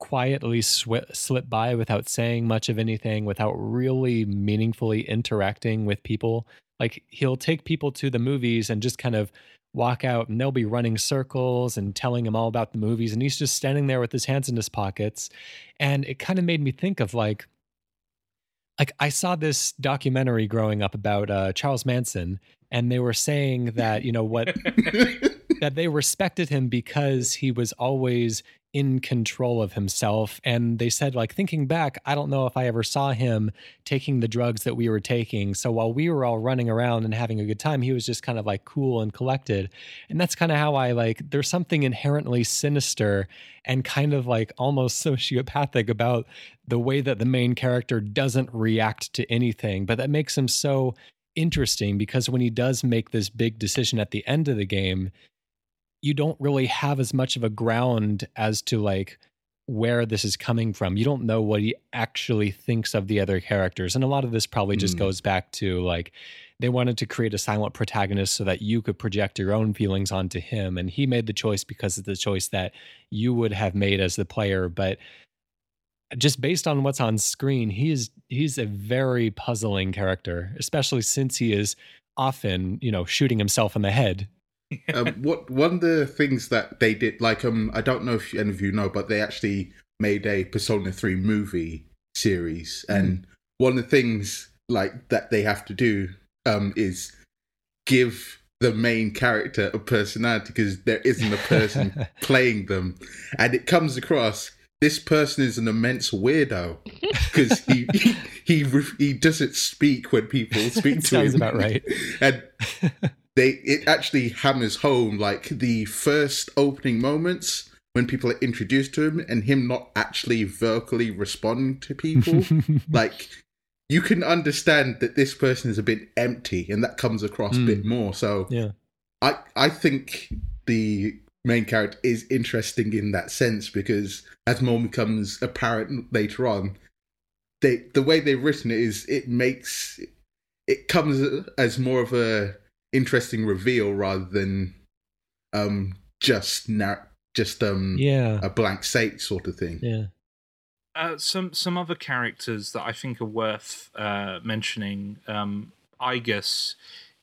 quietly sw- slip by without saying much of anything, without really meaningfully interacting with people. Like he'll take people to the movies and just kind of walk out and they'll be running circles and telling him all about the movies and he's just standing there with his hands in his pockets. And it kind of made me think of like like I saw this documentary growing up about uh, Charles Manson and they were saying that you know what [LAUGHS] that they respected him because he was always in control of himself and they said like thinking back i don't know if i ever saw him taking the drugs that we were taking. So while we were all running around and having a good time he was just kind of like cool and collected. And that's kind of how i like there's something inherently sinister and kind of like almost [LAUGHS] sociopathic about the way that the main character doesn't react to anything. But that makes him so interesting because when he does make this big decision at the end of the game, you don't really have as much of a ground as to like where this is coming from. You don't know what he actually thinks of the other characters. And a lot of this probably just mm. goes back to like they wanted to create a silent protagonist so that you could project your own feelings onto him. And he made the choice because it's the choice that you would have made as the player. But just based on what's on screen, he is he's a very puzzling character, especially since he is often, you know, shooting himself in the head. Um, [LAUGHS] what one of the things that they did, like um, I don't know if any of you know, but they actually made a Persona Three movie series, mm. and one of the things like that they have to do um is give the main character a personality because there isn't a person [LAUGHS] playing them, and it comes across this person is an immense weirdo because [LAUGHS] he, he he he doesn't speak when people speak to Sounds him. Sounds about right. and they it actually hammers home like the first opening moments when people are introduced to him and him not actually vocally responding to people. [LAUGHS] like you can understand that this person is a bit empty, and that comes across mm. a bit hmm. more. So yeah, I I think the main character is interesting in that sense because as more becomes apparent later on, they the way they've written it is it makes it comes as more of a interesting reveal rather than um just nar- just um yeah a blank slate sort of thing. Yeah. Uh, some some other characters that I think are worth uh, mentioning. Um, Aigis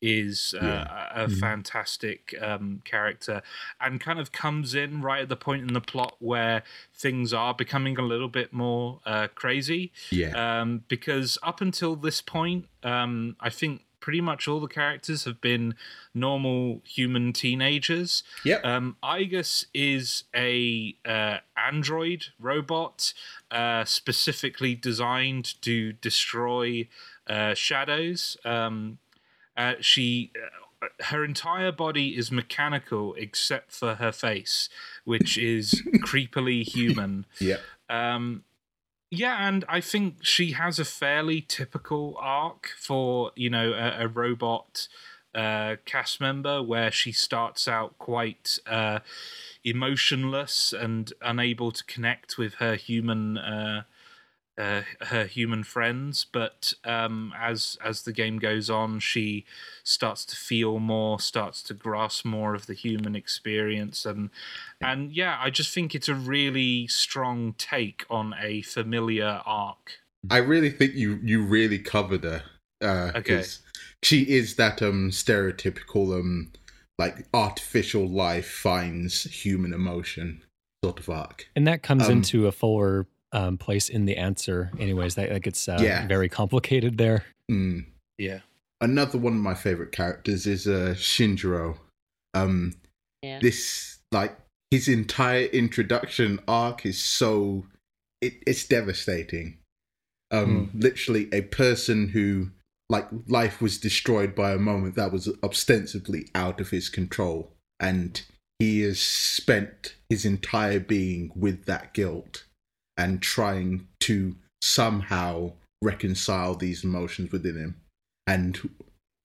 is uh, yeah. a, mm. fantastic um, character and kind of comes in right at the point in the plot where things are becoming a little bit more uh, crazy. Yeah. Um, because up until this point, um, I think pretty much all the characters have been normal human teenagers. Yeah. Um, Aigis is a uh, android robot uh, specifically designed to destroy uh, shadows. Um, uh, she uh, her entire body is mechanical except for her face, which is [LAUGHS] creepily human. Yeah. Um, yeah, and I think she has a fairly typical arc for you know a, a robot uh, cast member, where she starts out quite uh, emotionless and unable to connect with her human uh, uh, her human friends. But um, as as the game goes on, she starts to feel more, starts to grasp more of the human experience, and and yeah, I just think it's a really strong take on a familiar arc. I really think you you really covered her. Uh, Okay. 'cause She is that um stereotypical um like artificial life finds human emotion sort of arc. And that comes Um, into a fuller um, place in the answer, anyways. That, that gets uh, Yeah. very complicated there. Mm. Yeah. Another one of my favorite characters is uh Shinjiro. Um Yeah. this like his entire introduction arc is so it, it's devastating um literally a person who like life was destroyed by a moment that was ostensibly out of his control and he has spent his entire being with that guilt and trying to somehow reconcile these emotions within him. And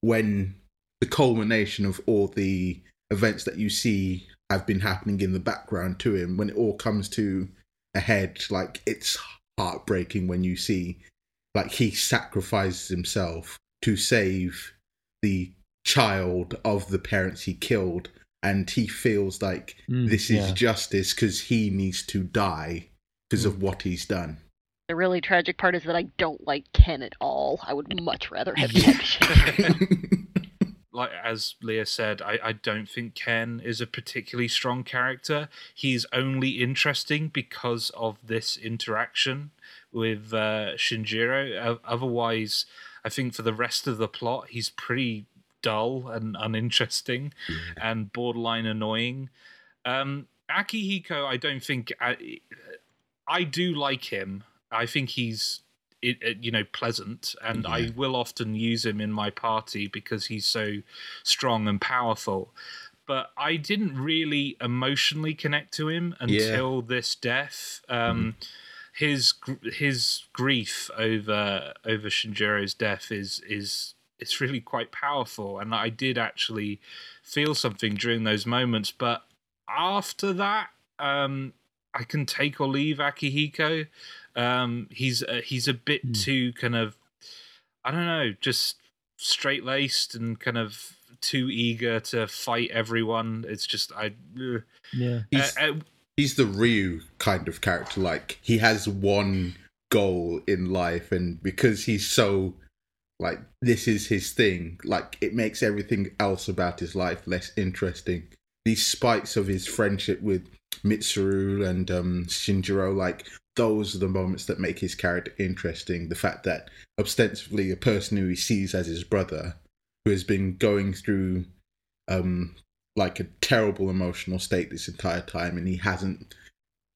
when the culmination of all the events that you see have been happening in the background to him when it all comes to a head like it's heartbreaking when you see like he sacrifices himself to save the child of the parents he killed. And he feels like Mm, this is yeah. justice because he needs to die because of what he's done The really tragic part is that I don't like Ken at all. I would much rather have Ken. [LAUGHS] like as Leah said, I, I don't think Ken is a particularly strong character. He's only interesting because of this interaction with uh, Shinjiro. Otherwise, I think for the rest of the plot, he's pretty dull and uninteresting and borderline annoying. Um, Akihiko, I don't think I, do like him. I think he's it, it, you know pleasant and i will often use him in my party because he's so strong and powerful. But i didn't really emotionally connect to him until this death. Um his his grief over over shinjiro's death is is it's really quite powerful. And i did actually feel something during those moments. But after that um i can take or leave akihiko um, he's uh, he's a bit Hmm. too kind of I don't know, just straight laced and kind of too eager to fight everyone. It's just I. ugh. Yeah. he's, Uh, uh, he's the Ryu kind of character. Like he has one goal in life, and because he's so like this is his thing, like it makes everything else about his life less interesting. These spikes of his friendship with Mitsuru and um, Shinjiro, like those are the moments that make his character interesting. The fact that ostensibly a person who he sees as his brother, who has been going through um like a terrible emotional state this entire time and he hasn't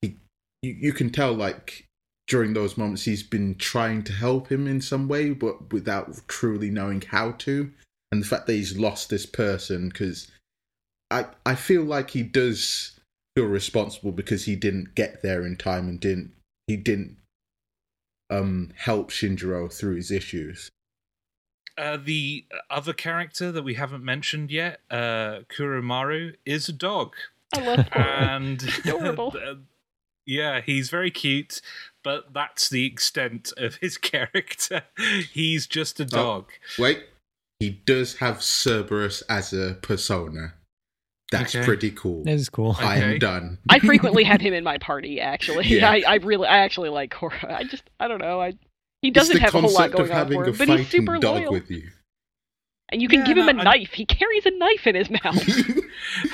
he you, you can tell like during those moments he's been trying to help him in some way but without truly knowing how to and the fact that he's lost this person because i i feel like he does feel responsible because he didn't get there in time and didn't he didn't um help shinjiro through his issues uh, the other character that we haven't mentioned yet, uh, Koromaru, is a dog, I love Koro. and [LAUGHS] Adorable. uh, [LAUGHS] yeah, he's very cute, but that's the extent of his [LAUGHS] character. he's just a dog. Wait, he does have Cerberus as a persona. That's Okay. pretty cool. That is cool. I Okay. am done. I [LAUGHS] frequently had him in my party. Actually, Yeah. I, I really, I actually like Koro. I just, I don't know. I he doesn't have a whole lot concept of going on having for a him, but he's super dog loyal. with you. And you can Yeah, give him no, a I- knife. He carries a knife in his mouth. [LAUGHS]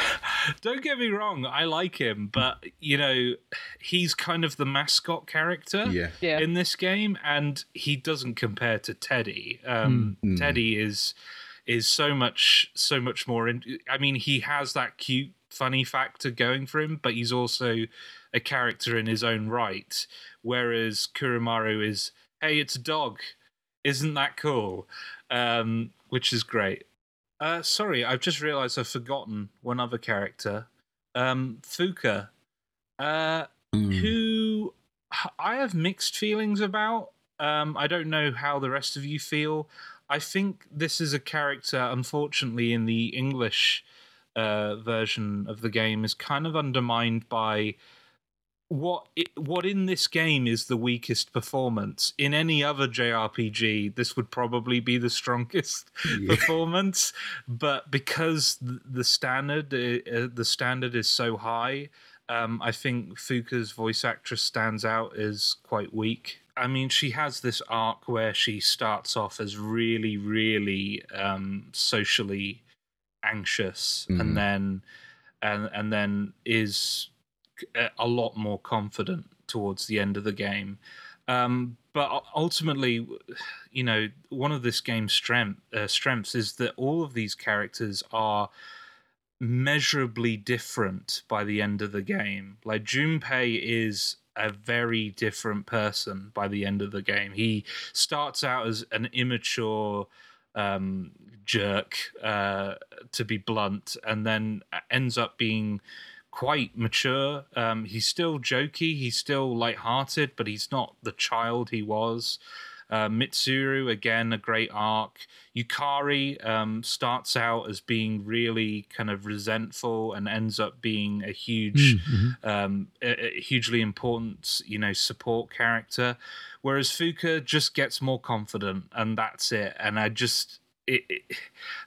[LAUGHS] Don't get me wrong, I like him, but you know, he's kind of the mascot character yeah. yeah, in this game, and he doesn't compare to Teddy. Um, Mm. Teddy is is so much so much more. In, I mean, he has that cute, funny factor going for him, but he's also a character in his own right. Whereas Koromaru is, hey, it's a dog, isn't that cool? Um, which is great. Uh, sorry, I've just realised I've forgotten one other character, um, Fuuka, uh, Mm. who I have mixed feelings about. Um, I don't know how the rest of you feel. I think this is a character, unfortunately, in the English uh, version of the game, is kind of undermined by what it, what in this game is the weakest performance. In any other JRPG, this would probably be the strongest [LAUGHS] yeah. performance, but because the standard uh, the standard is so high, um, I think Fuuka's voice actress stands out as quite weak. I mean, she has this arc where she starts off as really, really um, socially anxious, mm. and mm-hmm. then and and then is a lot more confident towards the end of the game. Um, but ultimately, you know, one of this game's strength uh, strengths is that all of these characters are measurably different by the end of the game. Like Junpei is a very different person by the end of the game. He starts out as an immature um, jerk, uh, to be blunt, and then ends up being quite mature. Um, he's still jokey, he's still light-hearted, but he's not the child he was. Uh, Mitsuru again, a great arc. Yukari um, starts out as being really kind of resentful and ends up being a huge, mm-hmm. um, a, a hugely important, you know, support character. Whereas Fuuka just gets more confident, and that's it. And I just, it, it,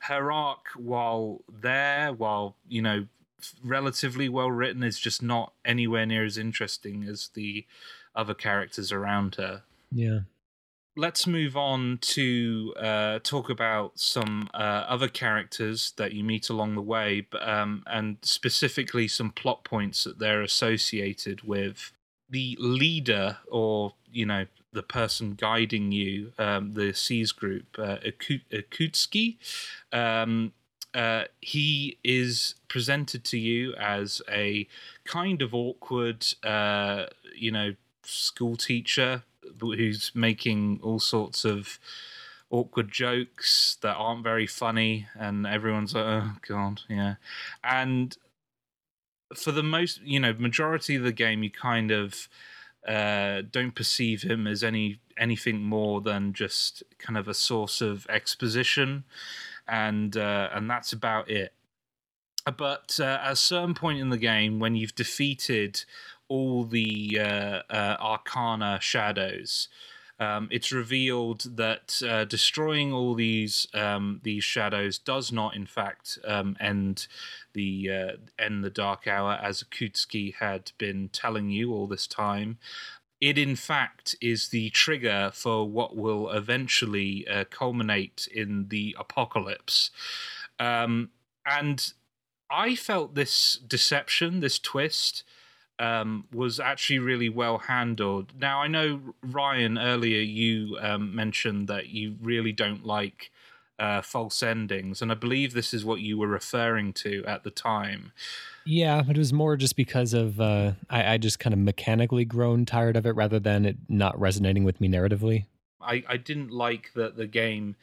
her arc, while there, while you know, relatively well written, is just not anywhere near as interesting as the other characters around her. Yeah let's move on to uh, talk about some uh, other characters that you meet along the way, um, and specifically some plot points that they're associated with. The leader, or you know, the person guiding you, um, the SEES group, uh, Ikutsuki. Um, uh, he is presented to you as a kind of awkward, uh, you know, school teacher who's making all sorts of awkward jokes that aren't very funny, and everyone's like, "Oh God, yeah." And for the most, you know, majority of the game, you kind of uh, don't perceive him as any anything more than just kind of a source of exposition, and uh, and that's about it. But uh, at a certain point in the game, when you've defeated all the uh, uh, arcana shadows. Um, it's revealed that uh, destroying all these um, these shadows does not, in fact, um, end the uh, end the dark hour, as Ikutsuki had been telling you all this time. It, in fact, is the trigger for what will eventually uh, culminate in the apocalypse. Um, and I felt this deception, this twist, um, was actually really well handled. Now, I know, Ryan, earlier you um, mentioned that you really don't like uh, false endings, and I believe this is what you were referring to at the time. Yeah, it was more just because of uh, I, I just kind of mechanically grown tired of it rather than it not resonating with me narratively. I, I didn't like that the game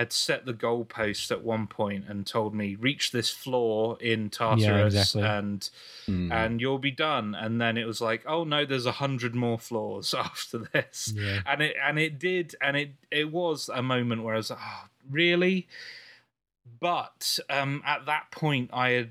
had set the goalposts at one point and told me reach this floor in Tartarus yeah, exactly. and mm. and you'll be done. And then it was like, oh no, there's a hundred more floors [LAUGHS] after this. Yeah. And it and it did and it it was a moment where I was like, oh, really? But um, at that point, I had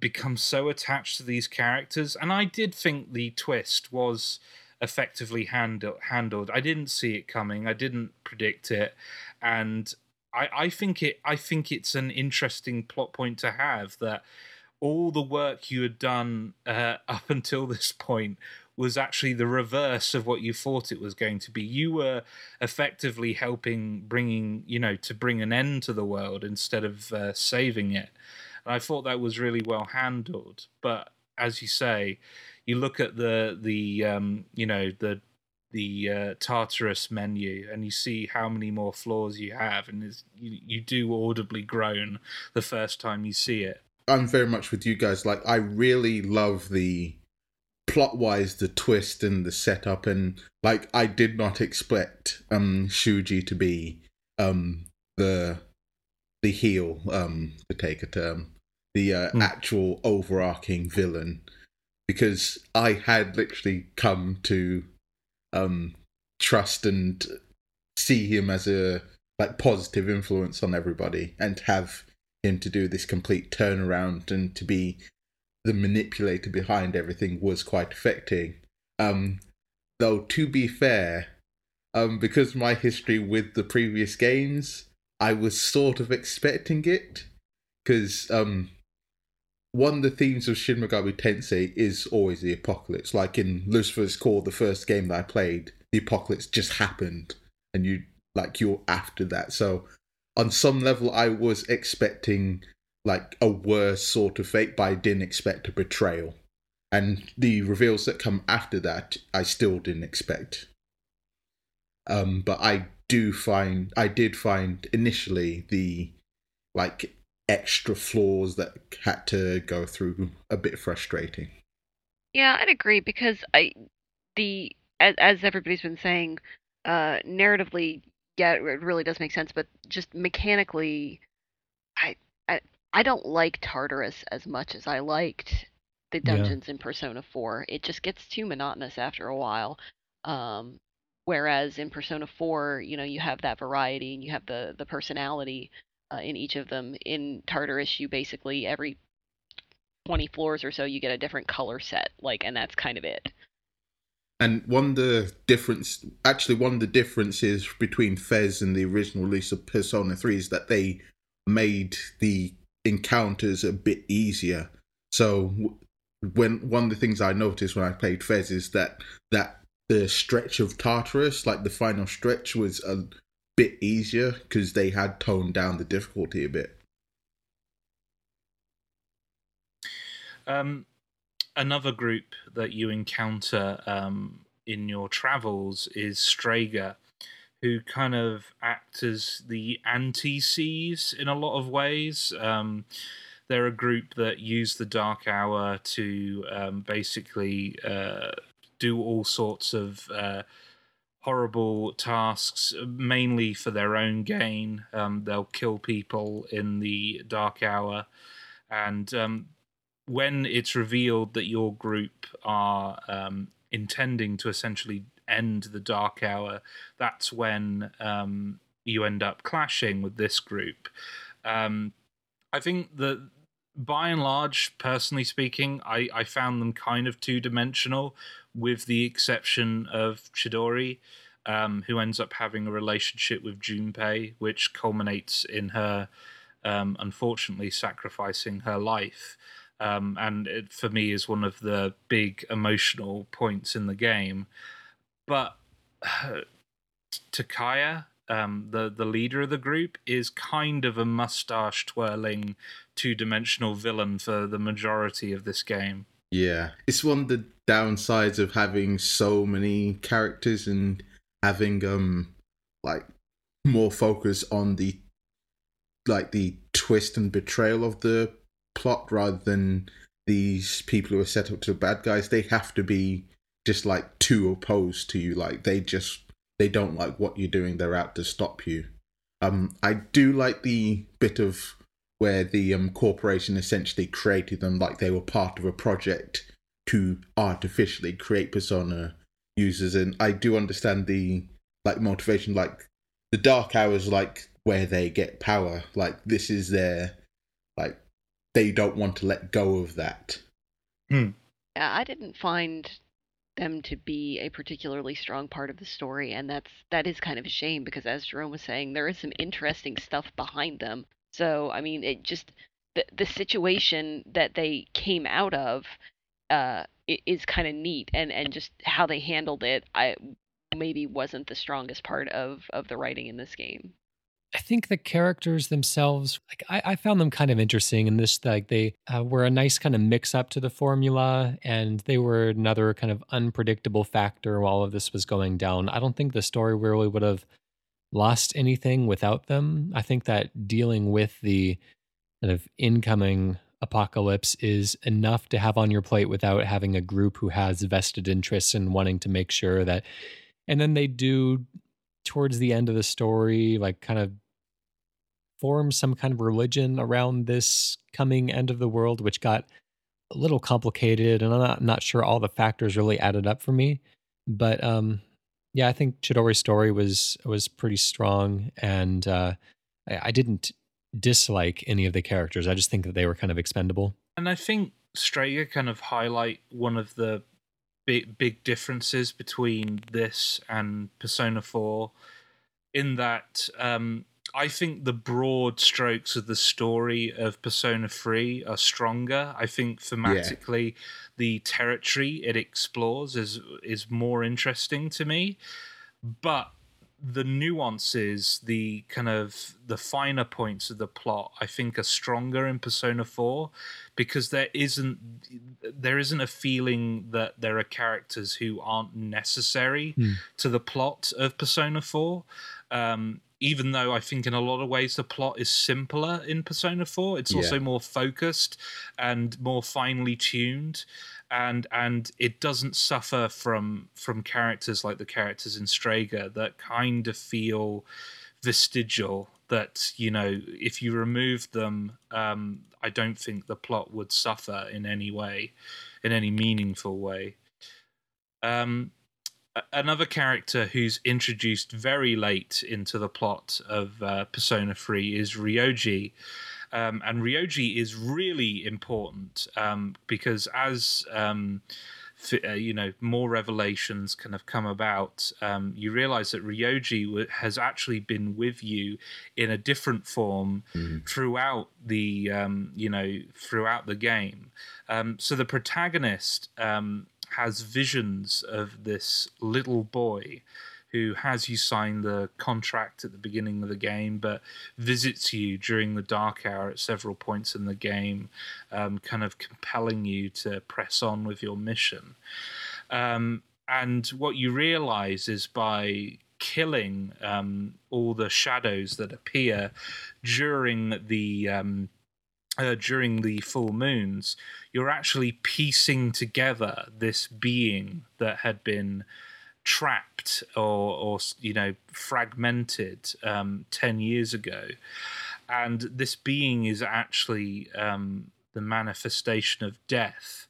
become so attached to these characters, and I did think the twist was effectively handle, handled. I didn't see it coming. I didn't predict it, and I, I think it I think it's an interesting plot point to have that all the work you had done uh, [LAUGHS] up until this point was actually the reverse of what you thought it was going to be. You were effectively helping bringing, you know, to bring an end to the world instead of uh, saving it. And I thought that was really well handled. But as you say, you look at the the um, you know the the uh, Tartarus menu and you see how many more floors you have, and you, you do audibly groan the first time you see it. I'm very much with you guys. Like, I really love the plot wise, the twist and the setup, and like, I did not expect um Shuji to be um the the heel, um, to take a term, the uh, mm. actual overarching villain, because I had literally come to um, trust and see him as a like positive influence on everybody and have him to do this complete turnaround and to be the manipulator behind everything was quite affecting. Um, though to be fair, um, because my history with the previous games, I was sort of expecting it because um, one of the themes of Shin Megami Tensei is always the apocalypse. Like in Lucifer's Call, the first game that I played, the apocalypse just happened, and you like you're after that. So on some level, I was expecting like a worse sort of fate, but I didn't expect a betrayal. And the reveals that come after that, I still didn't expect. Um, but I do find I did find initially the like extra flaws that had to go through a bit frustrating. Yeah, I'd agree because I the as, as everybody's been saying, uh, narratively, yeah, it really does make sense, but just mechanically, I I I don't like Tartarus as much as I liked the Yeah. dungeons in Persona 4. It just gets too monotonous after a while. Um, whereas in Persona 4, you know, you have that variety and you have the the personality uh, in each of them. In Tartarus, you basically every 20 floors or so you get a different color set, like, and that's kind of it. And one of the difference, actually, one of the differences between FES and the original release of Persona 3 is that they made the encounters a bit easier. So, when one of the things I noticed when I played FES is that that the stretch of Tartarus, like the final stretch, was a bit easier because they had toned down the difficulty a bit. Um, another group that you encounter um, in your travels is Strega, who kind of act as the anti-SEES in a lot of ways. Um, they're a group that use the dark hour to um, basically uh, do all sorts of uh, horrible tasks, mainly for their own gain. Um, they'll kill people in the dark hour, and um, when it's revealed that your group are um, intending to essentially end the dark hour, that's when um, you end up clashing with this group. Um, I think that by and large, personally speaking, I, I found them kind of two dimensional, with the exception of Chidori, um, who ends up having a relationship with Junpei, which culminates in her um, unfortunately sacrificing her life. Um, and it, for me is one of the big emotional points in the game. But uh, [SIGHS] Takaya, um, the the leader of the group, is kind of a mustache twirling, two dimensional villain for the majority of this game. Yeah, it's one the downsides of having so many characters and having um like more focus on the like the twist and betrayal of the plot rather than these people who are set up to bad guys. They have to be just like too opposed to you. Like they just they don't like what you're doing. They're out to stop you. Um, I do like the bit of where the um corporation essentially created them like they were part of a project to artificially create persona users. And i do understand the like motivation like the dark hours like where they get power. Like this is their like they don't want to let go of that. Hmm. Yeah, I didn't find them to be a particularly strong part of the story, and that's that is kind of a shame because as Jerome was saying, there is some interesting stuff behind them. So I mean, it just the the situation that they came out of uh is kind of neat, and and just how they handled it, I maybe wasn't the strongest part of of the writing in this game. I think the characters themselves, like I, I found them kind of interesting in this. Like they uh, were a nice kind of mix up to the formula, and they were another kind of unpredictable factor while all of this was going down. I don't think the story really would have lost anything without them. I think that dealing with the kind of incoming apocalypse is enough to have on your plate without having a group who has vested interests in wanting to make sure that. And then they do towards the end of the story, like kind of form some kind of religion around this coming end of the world, which got a little complicated, and I'm not not sure all the factors really added up for me. But um, Yeah, I think Chidori's story was was pretty strong, and uh, I, I didn't dislike any of the characters. I just think that they were kind of expendable. And I think Strega kind of highlight one of the big big differences between this and Persona 4 in that um, I think the broad strokes of the story of Persona 3 are stronger. I think thematically yeah. the territory it explores is is more interesting to me. But the nuances, the kind of the finer points of the plot, I think are stronger in Persona 4 because there isn't there isn't a feeling that there are characters who aren't necessary hmm. to the plot of Persona 4. Um, even though I think in a lot of ways the plot is simpler in Persona 4, it's yeah. also more focused and more finely tuned and and it doesn't suffer from from characters like the characters in Strega that kind of feel vestigial that you know if you remove them um, i don't think the plot would suffer in any way in any meaningful way. Um, another character who's introduced very late into the plot of uh, persona 3 is ryoji um, and Ryoji is really important um, because as um, uh, you know more revelations kind of come about, um, you realize that Ryoji w- has actually been with you in a different form mm. throughout the um, you know throughout the game. Um, so the protagonist has visions of this little boy who has you sign the contract at the beginning of the game, but visits you during the dark hour at several points in the game, um, kind of compelling you to press on with your mission. Um, and what you realize is by killing um, all the shadows that appear during the um, uh, during the full moons, you're actually piecing together this being that had been trapped or, or you know fragmented um, 10 years ago. And this being is actually um, the manifestation of death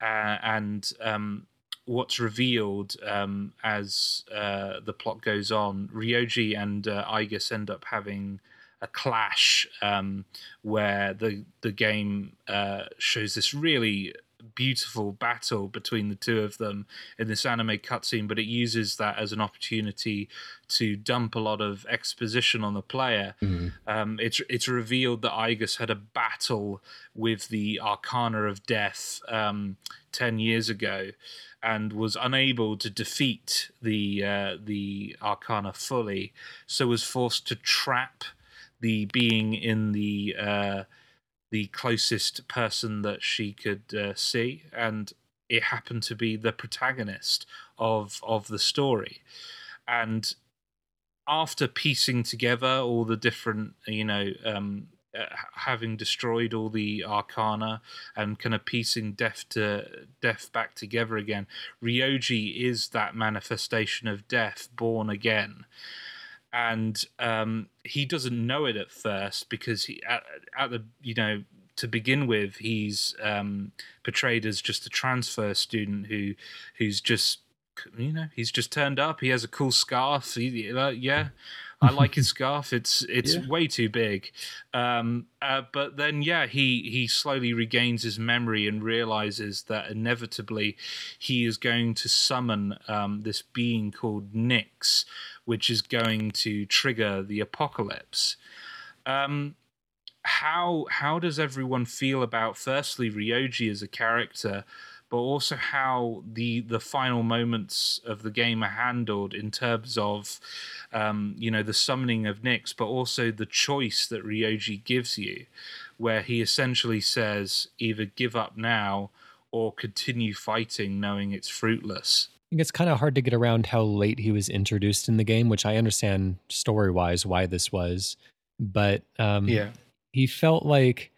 uh, and um, what's revealed um, as uh, the plot goes on ryoji and uh, Aigis end up having a clash um, where the the game uh, shows this really beautiful battle between the two of them in this anime cutscene, but it uses that as an opportunity to dump a lot of exposition on the player. Mm-hmm. Um, it's it's revealed that Aigis had a battle with the Arcana of Death um, ten years ago, and was unable to defeat the uh, the Arcana fully, so was forced to trap the being in the uh, the closest person that she could uh, see, and it happened to be the protagonist of of the story. And after piecing together all the different, you know, um, uh, having destroyed all the arcana and kind of piecing death to death back together again, Ryoji is that manifestation of death born again and um, he doesn't know it at first because he at, at the you know to begin with he's um, portrayed as just a transfer student who who's just you know he's just turned up he has a cool scarf he, uh, yeah I like his [LAUGHS] scarf. It's it's yeah. way too big, um, uh, but then yeah, he he slowly regains his memory and realizes that inevitably he is going to summon um, this being called Nyx, which is going to trigger the apocalypse. Um, how how does everyone feel about firstly Ryoji as a character, but also how the the final moments of the game are handled in terms of um, you know the summoning of Nyx, but also the choice that Ryoji gives you, where he essentially says either give up now or continue fighting, knowing it's fruitless think it's kind of hard to get around how late he was introduced in the game, which I understand story wise why this was. But um, yeah, he felt like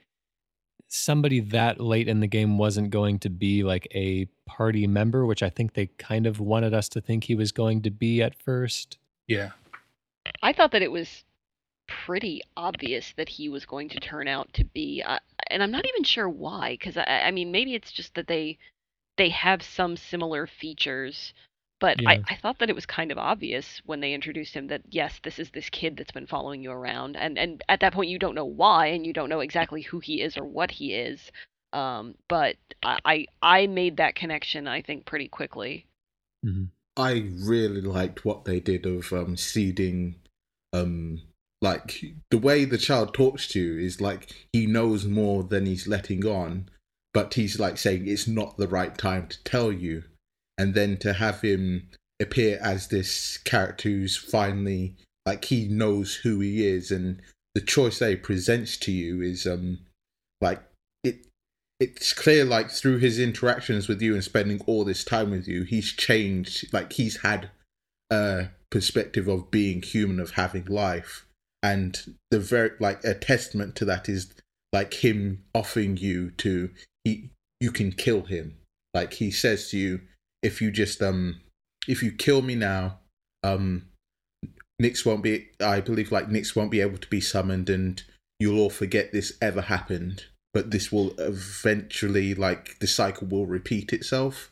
somebody that late in the game wasn't going to be like a party member, which I think they kind of wanted us to think he was going to be at first. Yeah. I thought that it was pretty obvious that he was going to turn out to be, uh, and I'm not even sure why, because I, I mean, maybe it's just that they they have some similar features But Yeah. I, I thought that it was kind of obvious when they introduced him that yes, this is this kid that's been following you around, and and at that point you don't know why, and you don't know exactly who he is or what he is. Um, but I I, I made that connection I think pretty quickly. Mhm. I really liked what they did of um, seeding, um, like the way the child talks to you is like he knows more than he's letting on, but he's like saying it's not the right time to tell you, and then to have him appear as this character who's finally like he knows who he is, and the choice that he presents to you is um like it it's clear like through his interactions with you and spending all this time with you he's changed like he's had a perspective of being human of having life. And the very like a testament to that is like him offering you to he you can kill him like he says to you if you just um if you kill me now um Nyx won't be I believe like Nyx won't be able to be summoned and you'll all forget this ever happened but this will eventually like the cycle will repeat itself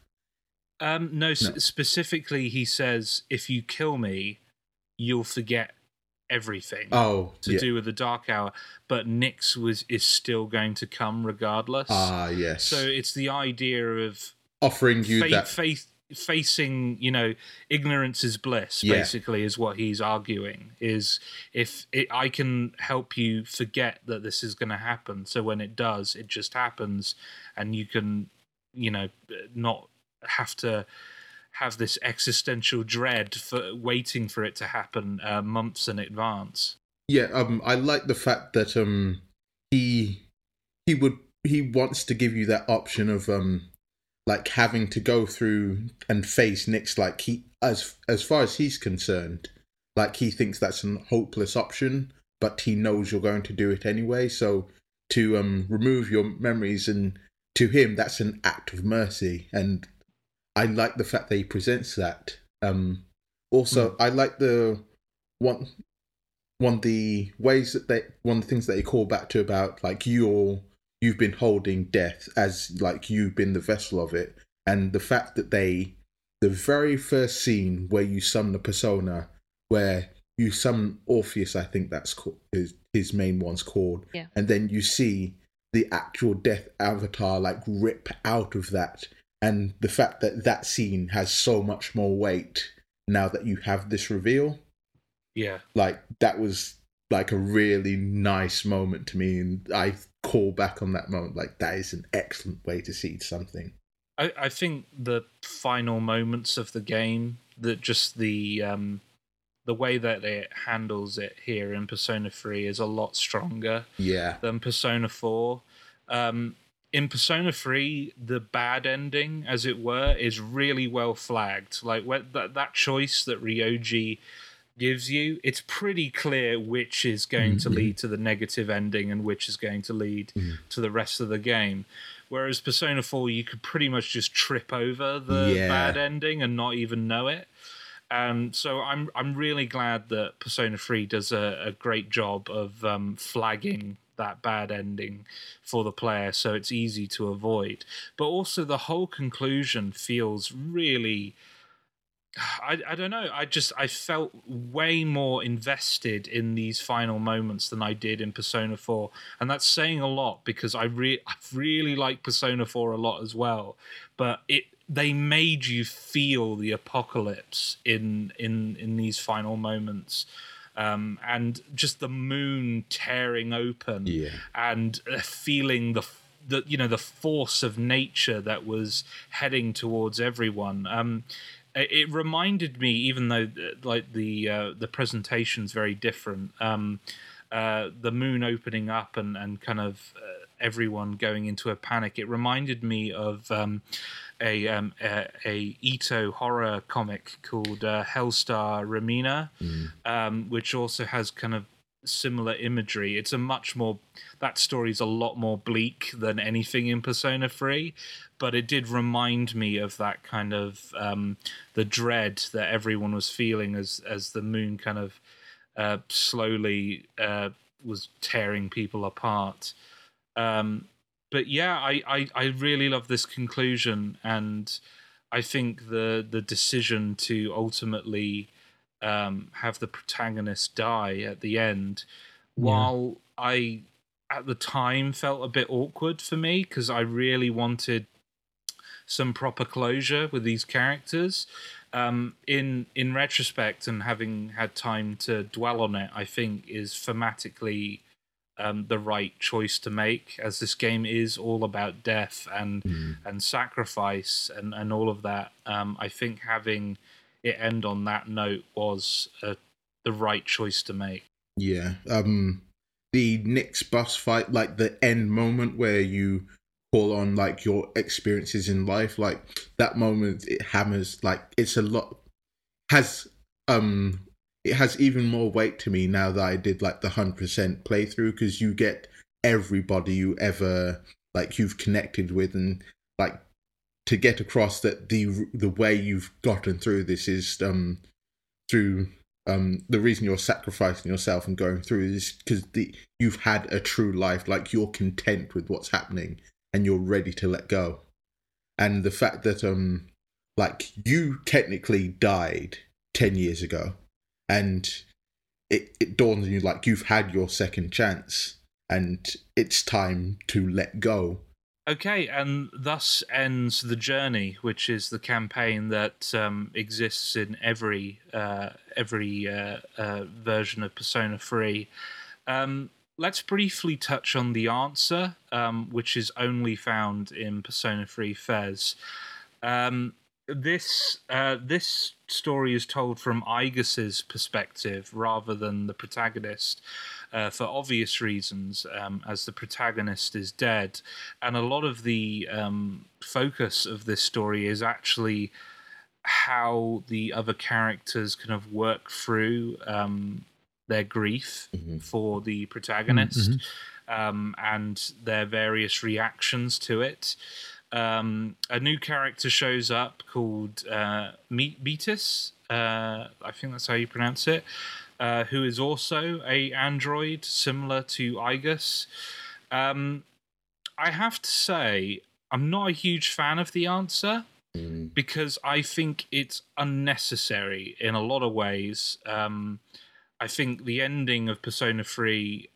Um, no, s- No. specifically, he says, if you kill me, you'll forget everything oh to yeah. do with the Dark Hour. But Nyx was is still going to come regardless. ah yes so it's the idea of offering you fa- that fa- facing, you know, ignorance is bliss. Yeah. Basically, is what he's arguing. Is if it, I can help you forget that this is going to happen, so when it does, it just happens, and you can, you know, not have to have this existential dread for waiting for it to happen uh, months in advance. Yeah, um, I like the fact that um, he he would he wants to give you that option of um, like having to go through and face Nyx. Like he, as as far as he's concerned, like he thinks that's an hopeless option, but he knows you're going to do it anyway. So to um remove your memories and to him that's an act of mercy, and I like the fact that he presents that. Um, also, I like the one one of the ways that they one of the things that they call back to about like you're you've been holding death as like you've been the vessel of it and the fact that they the very first scene where you summon a persona where you summon orpheus i think that's called his, his main one's called Yeah. and then you see the actual death avatar like rip out of that and the fact that that scene has so much more weight now that you have this reveal Yeah. like that was like a really nice moment to me and i call back on that moment like that is an excellent way to see something I, I think the final moments of the game that just the um the way that it handles it here in Persona 3 is a lot stronger yeah than Persona 4. Um in Persona 3, the bad ending, as it were, is really well flagged. Like that that choice that Ryoji gives you, it's pretty clear which is going to Mhm. lead to the negative ending and which is going to lead Mhm. to the rest of the game. Whereas Persona 4, you could pretty much just trip over the Yeah. bad ending and not even know it. Um, so I'm I'm really glad that Persona 3 does a, a great job of um, flagging that bad ending for the player so it's easy to avoid. But also the whole conclusion feels really [SIGHS] I, I don't know. I just I felt way more invested in these final moments than I did in Persona 4, and that's saying a lot because I re- [LAUGHS] I really like Persona 4 a lot as well. But it they made you feel the apocalypse in in in these final moments, um, and just the moon tearing open yeah and uh, feeling the the you know the force of nature that was heading towards everyone. Um, it, reminded me, even though uh, like the uh, the presentation's very different. Um, uh, the moon opening up and and kind of uh, everyone going into a panic. It reminded me of. Um, a, um, a a Ito horror comic called uh, Hellstar Remina, Mm. um, which also has kind of similar imagery. It's a much more that story's a lot more bleak than anything in Persona 3, but it did remind me of that kind of um, the dread that everyone was feeling as as the moon kind of uh, slowly uh, was tearing people apart. Um, but yeah, I, I, I really love this conclusion, and I think the the decision to ultimately um, have the protagonist die at the end, Yeah. while I at the time felt a bit awkward for me because I really wanted some proper closure with these characters. Um, in in retrospect and having had time to dwell on it, I think is thematically um, the right choice to make, as this game is all about death and Mm. and sacrifice and and all of that. Um, I think having it end on that note was uh, the right choice to make. Yeah. Um the Nyx boss fight, like the end moment where you call on like your experiences in life, like that moment it hammers like it's a lot has um it has even more weight to me now that I did like the hundred percent playthrough because you get everybody you ever like you've connected with and like to get across that the the way you've gotten through this is um through um the reason you're sacrificing yourself and going through this because the you've had a true life like you're content with what's happening and you're ready to let go. And the fact that um like you technically died 10 years ago and it, it dawns on you like you've had your second chance and it's time to let go Okay, and thus ends the journey, which is the campaign that um, exists in every uh, every uh, uh, version of Persona Three. Um, let's briefly touch on the answer, um, which is only found in Persona Three FES. Um, this uh, this story is told from Aigis's perspective rather than the protagonist, uh, for obvious reasons, um, as the protagonist is dead, and a lot of the um, focus of this story is actually how the other characters kind of work through um, their grief Mhm. for the protagonist um, and their various reactions to it. Um, a new character shows up called uh, Me- Metis. Uh, I think that's how you pronounce it. Uh, who is also a android similar to Aigis. Um, I have to say, I'm not a huge fan of the answer Mm. because I think it's unnecessary in a lot of ways. Um, I think the ending of Persona 3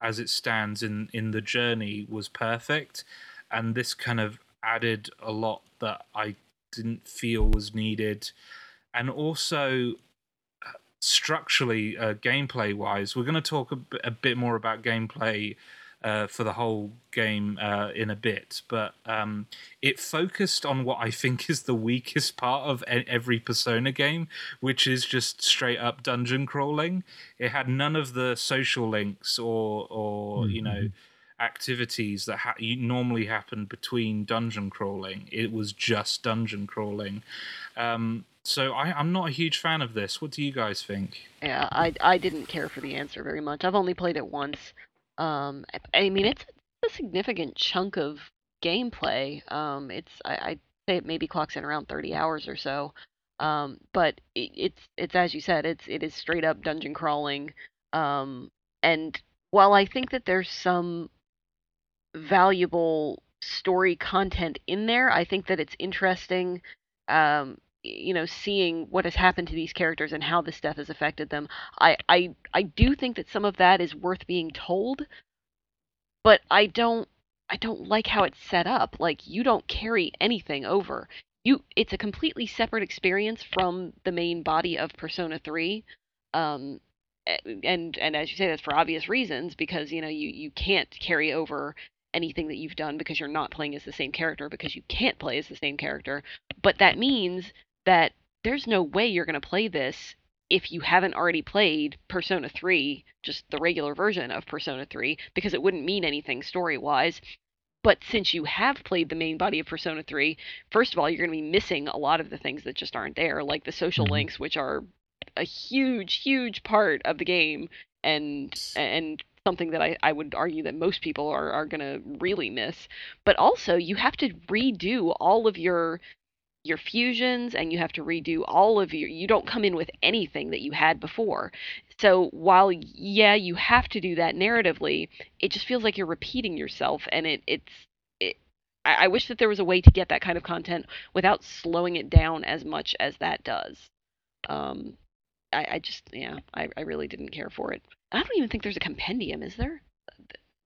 as it stands in, in the journey was perfect, and this kind of added a lot that I didn't feel was needed. And also, uh, structurally, uh, gameplay wise, we're going to talk a bit, more about gameplay uh, for the whole game uh, in a bit, but um, it focused on what I think is the weakest part of every Persona game, which is just straight up dungeon crawling. It had none of the social links or, or you know, activities that ha- normally happen between dungeon crawling. It was just dungeon crawling. Um, so I, I'm not a huge fan of this. What do you guys think? Yeah, I I didn't care for the answer very much. I've only played it once. Um, I- I mean, it's a significant chunk of gameplay. Um, it's I, I'd say it maybe clocks in around 30 hours or so. Um, but it, it's it's as you said, it's it is straight up dungeon crawling. Um, and while I think that there's some valuable story content in there, I think that it's interesting. Um, you know, seeing what has happened to these characters and how this death has affected them. I, I I do think that some of that is worth being told, but I don't I don't like how it's set up. Like you don't carry anything over. You it's a completely separate experience from the main body of Persona 3. Um and and as you say that's for obvious reasons because you know you you can't carry over anything that you've done because you're not playing as the same character because you can't play as the same character. But that means that there's no way you're going to play this if you haven't already played Persona 3, just the regular version of Persona 3, because it wouldn't mean anything story wise. But since you have played the main body of Persona 3, first of all, you're going to be missing a lot of the things that just aren't there, like the social Mhm. links, which are a huge, huge part of the game, and and something that I, I would argue that most people are, are going to really miss. But also, you have to redo all of your your fusions and you have to redo all of your you don't come in with anything that you had before so while yeah you have to do that narratively it just feels like you're repeating yourself and it it's it I, I wish that there was a way to get that kind of content without slowing it down as much as that does. Um, I, I just yeah, I, I really didn't care for it. I don't even think there's a compendium, is there?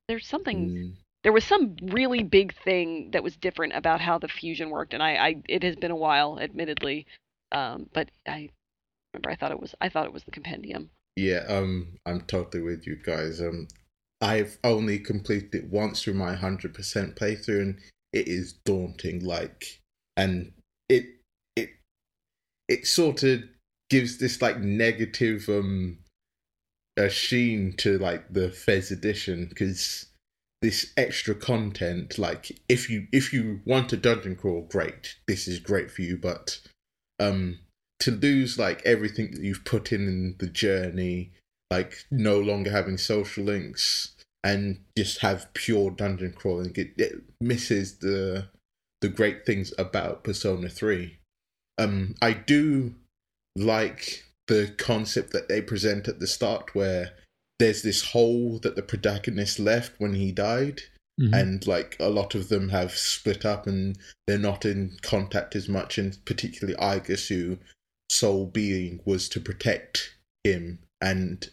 There's something. Mm, There was some really big thing that was different about how the fusion worked, and I, I it has been a while, admittedly, um, but I remember I thought it was I thought it was the compendium. yeah, um, I'm totally with you guys. Um, I've only completed it once through my hundred percent playthrough, and it is daunting. Like, and it it it sort of gives this like negative um a sheen to like the FES edition because this extra content like if you if you want a dungeon crawl great. This is great for you but um to lose like everything that you've put in in the journey like no longer having social links and just have pure dungeon crawling it, it misses the the great things about persona 3 um i do like the concept that they present at the start where there's this hole that the protagonist left when he died Mhm. and like a lot of them have split up and they're not in contact as much and particularly Aigis who soul being was to protect him and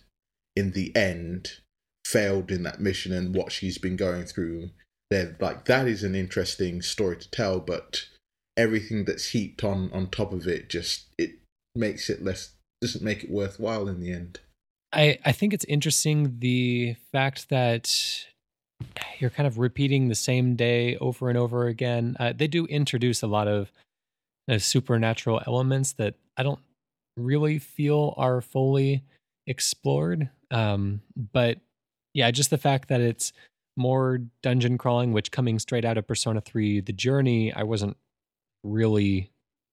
in the end failed in that mission and what she's been going through then like that is an interesting story to tell but everything that's heaped on on top of it just it makes it less doesn't make it worthwhile in the end I, I think it's interesting the fact that you're kind of repeating the same day over and over again. Uh, they do introduce a lot of uh, supernatural elements that I don't really feel are fully explored. Um, but yeah, just the fact that it's more dungeon crawling, which coming straight out of Persona 3, the journey, I wasn't really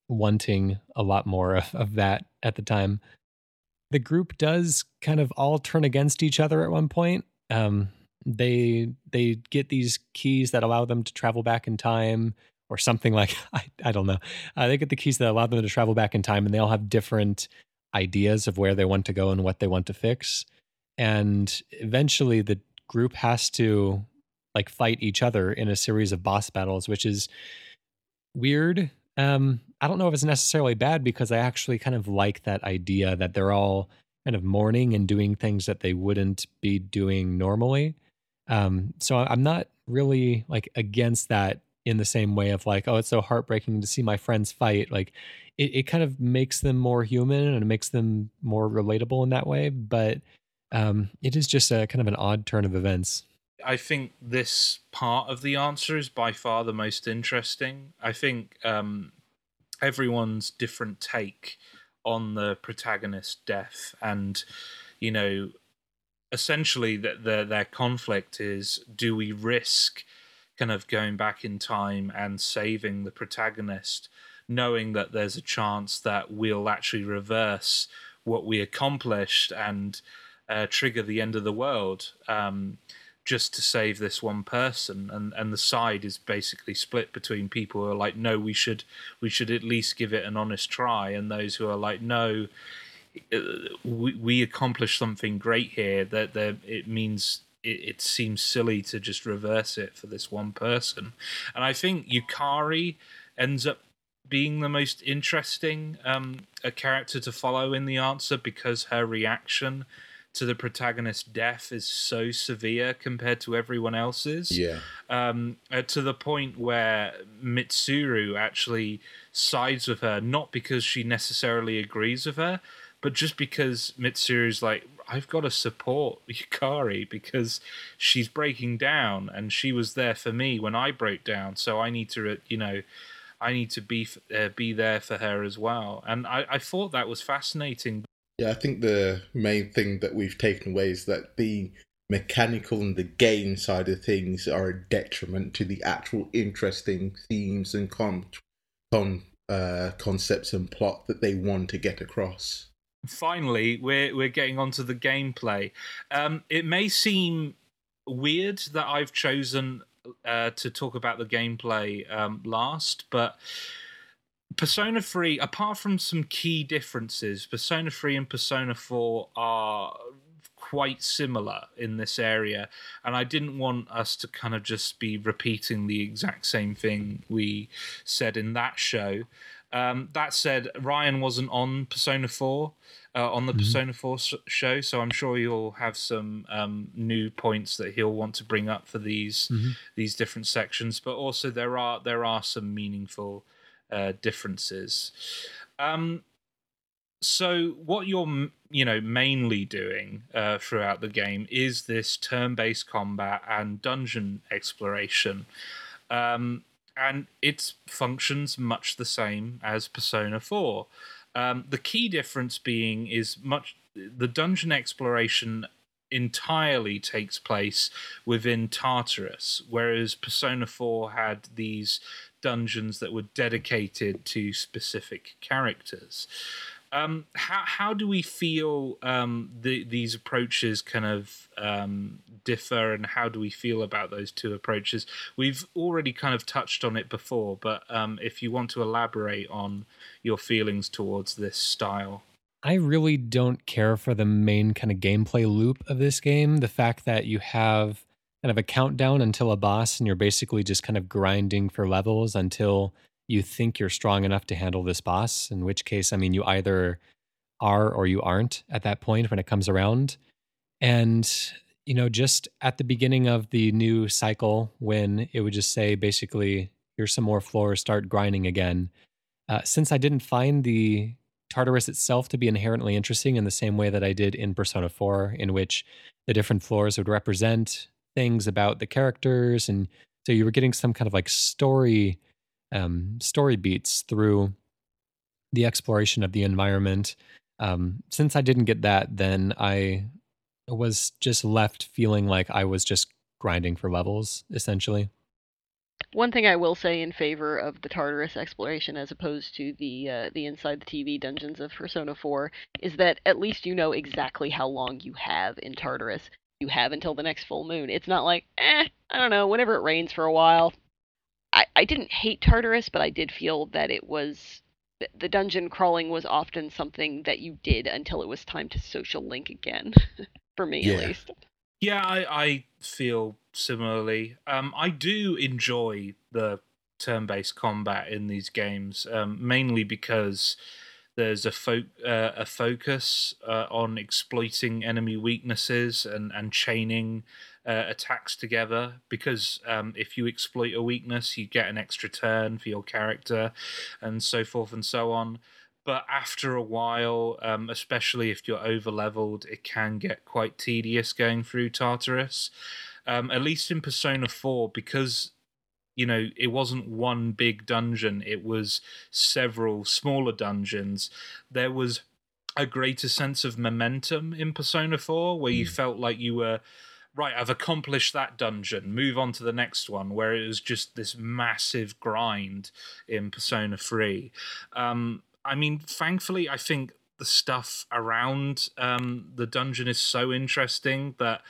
wanting a lot more of, of that at the time the group does kind of all turn against each other at one point. Um, they they get these keys that allow them to travel back in time, or something like [LAUGHS] I I don't know. Uh, they get the keys that allow them to travel back in time, and they all have different ideas of where they want to go and what they want to fix. And eventually, the group has to like fight each other in a series of boss battles, which is weird. Um, I don't know if it's necessarily bad because I actually kind of like that idea that they're all kind of mourning and doing things that they wouldn't be doing normally. Um, so I'm not really like against that in the same way of like, oh, it's so heartbreaking to see my friends fight. Like it, it kind of makes them more human and it makes them more relatable in that way. But um, it is just a kind of an odd turn of events. I think this part of the answer is by far the most interesting. I think um, everyone's different take on the protagonist's death, and you know, essentially that their their conflict is: do we risk kind of going back in time and saving the protagonist, knowing that there's a chance that we'll actually reverse what we accomplished and uh, trigger the end of the world? Um, just to save this one person and and the side is basically split between people who are like no we should we should at least give it an honest try and those who are like no uh, we, we accomplished something great here that that it means it, it seems silly to just reverse it for this one person. And i think yukari ends up being the most interesting um, a character to follow in the answer because her reaction to the protagonist's death is so severe compared to everyone else's. yeah Um, uh, to the point where Mitsuru actually sides with her, not because she necessarily agrees with her, but just because Mitsuru's like, I've got to support [LAUGHS] Yukari because she's breaking down and she was there for me when I broke down. So I need to, uh, you know, I need to be uh, be there for her as well. And I, I thought that was fascinating. Yeah, I think the main thing that we've taken away is that the mechanical and the game side of things are a detriment to the actual interesting themes and con, con uh, concepts and plot that they want to get across. finally we're we're getting onto the gameplay um it may seem weird that i've chosen uh to talk about the gameplay um last but persona 3 apart from some key differences persona 3 and persona 4 are quite similar in this area, and I didn't want us to kind of just be repeating the exact same thing we said in that show. Um, that said, Ryan wasn't on Persona 4, uh, on the mm-hmm. Persona 4 show, so I'm sure you'll have some um, new points that he'll want to bring up for these mm-hmm. these different sections. But also there are there are some meaningful uh, differences. Um, so what you're you know mainly doing uh, throughout the game is this turn-based combat and dungeon exploration um, and it functions much the same as persona 4 um, the key difference being is much the dungeon exploration entirely takes place within tartarus whereas persona 4 had these dungeons that were dedicated to specific characters um, how how do we feel um, the, these approaches kind of um, differ, and how do we feel about those two approaches? We've already kind of touched on it before, but um, if you want to elaborate on your feelings towards this style. I really don't care for the main kind of gameplay loop of this game. The fact that you have kind of a countdown until a boss, and you're basically just kind of grinding for levels until you think you're strong enough to handle this boss, in which case, I mean, you either are or you aren't at that point when it comes around. And, you know, just at the beginning of the new cycle, when it would just say basically, here's some more floors, start grinding again. Uh, since I didn't find the Tartarus itself to be inherently interesting in the same way that I did in Persona 4, in which the different floors would represent things about the characters. And so you were getting some kind of like story um, story beats through the exploration of the environment. Um, since I didn't get that, then I was just left feeling like I was just grinding for levels, essentially. One thing I will say in favor of the Tartarus exploration as opposed to the uh, the inside the TV dungeons of Persona 4 is that at least you know exactly how long you have in Tartarus. You have until the next full moon. It's not like, eh, I don't know, whenever it rains for a while, I, I didn't hate Tartarus, but I did feel that it was the dungeon crawling was often something that you did until it was time to social link again, [LAUGHS] for me yeah. at least. Yeah, I, I feel similarly. Um, I do enjoy the turn-based combat in these games, um, mainly because there's a fo- uh, a focus uh, on exploiting enemy weaknesses and and chaining uh, attacks together because um, if you exploit a weakness, you get an extra turn for your character, and so forth and so on. But after a while, um, especially if you're over leveled, it can get quite tedious going through Tartarus. Um, at least in Persona 4, because you know it wasn't one big dungeon it was several smaller dungeons there was a greater sense of momentum in persona 4 where you mm. felt like you were right, I've accomplished that dungeon, move on to the next one, where it was just this massive grind in Persona 3. Um, I mean, thankfully, I think the stuff around um, the dungeon is so interesting that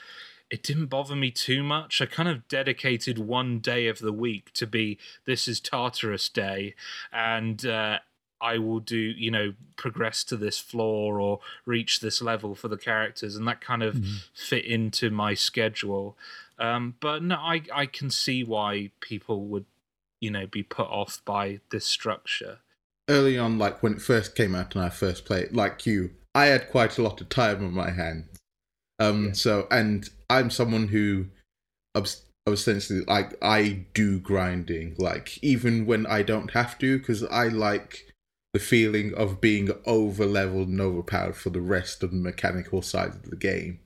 it didn't bother me too much. I kind of dedicated one day of the week to be this is Tartarus Day, and uh, I will do, you know, progress to this floor or reach this level for the characters, and that kind of mm-hmm. fit into my schedule. Um, but no, I I can see why people would, you know, be put off by this structure. Early on, like when it first came out and I first played, like you, I had quite a lot of time on my hands. Um, yeah. so and I'm someone who, essentially, like I do grinding, like even when I don't have to, because I like the feeling of being over leveled and overpowered for the rest of the mechanical side of the game.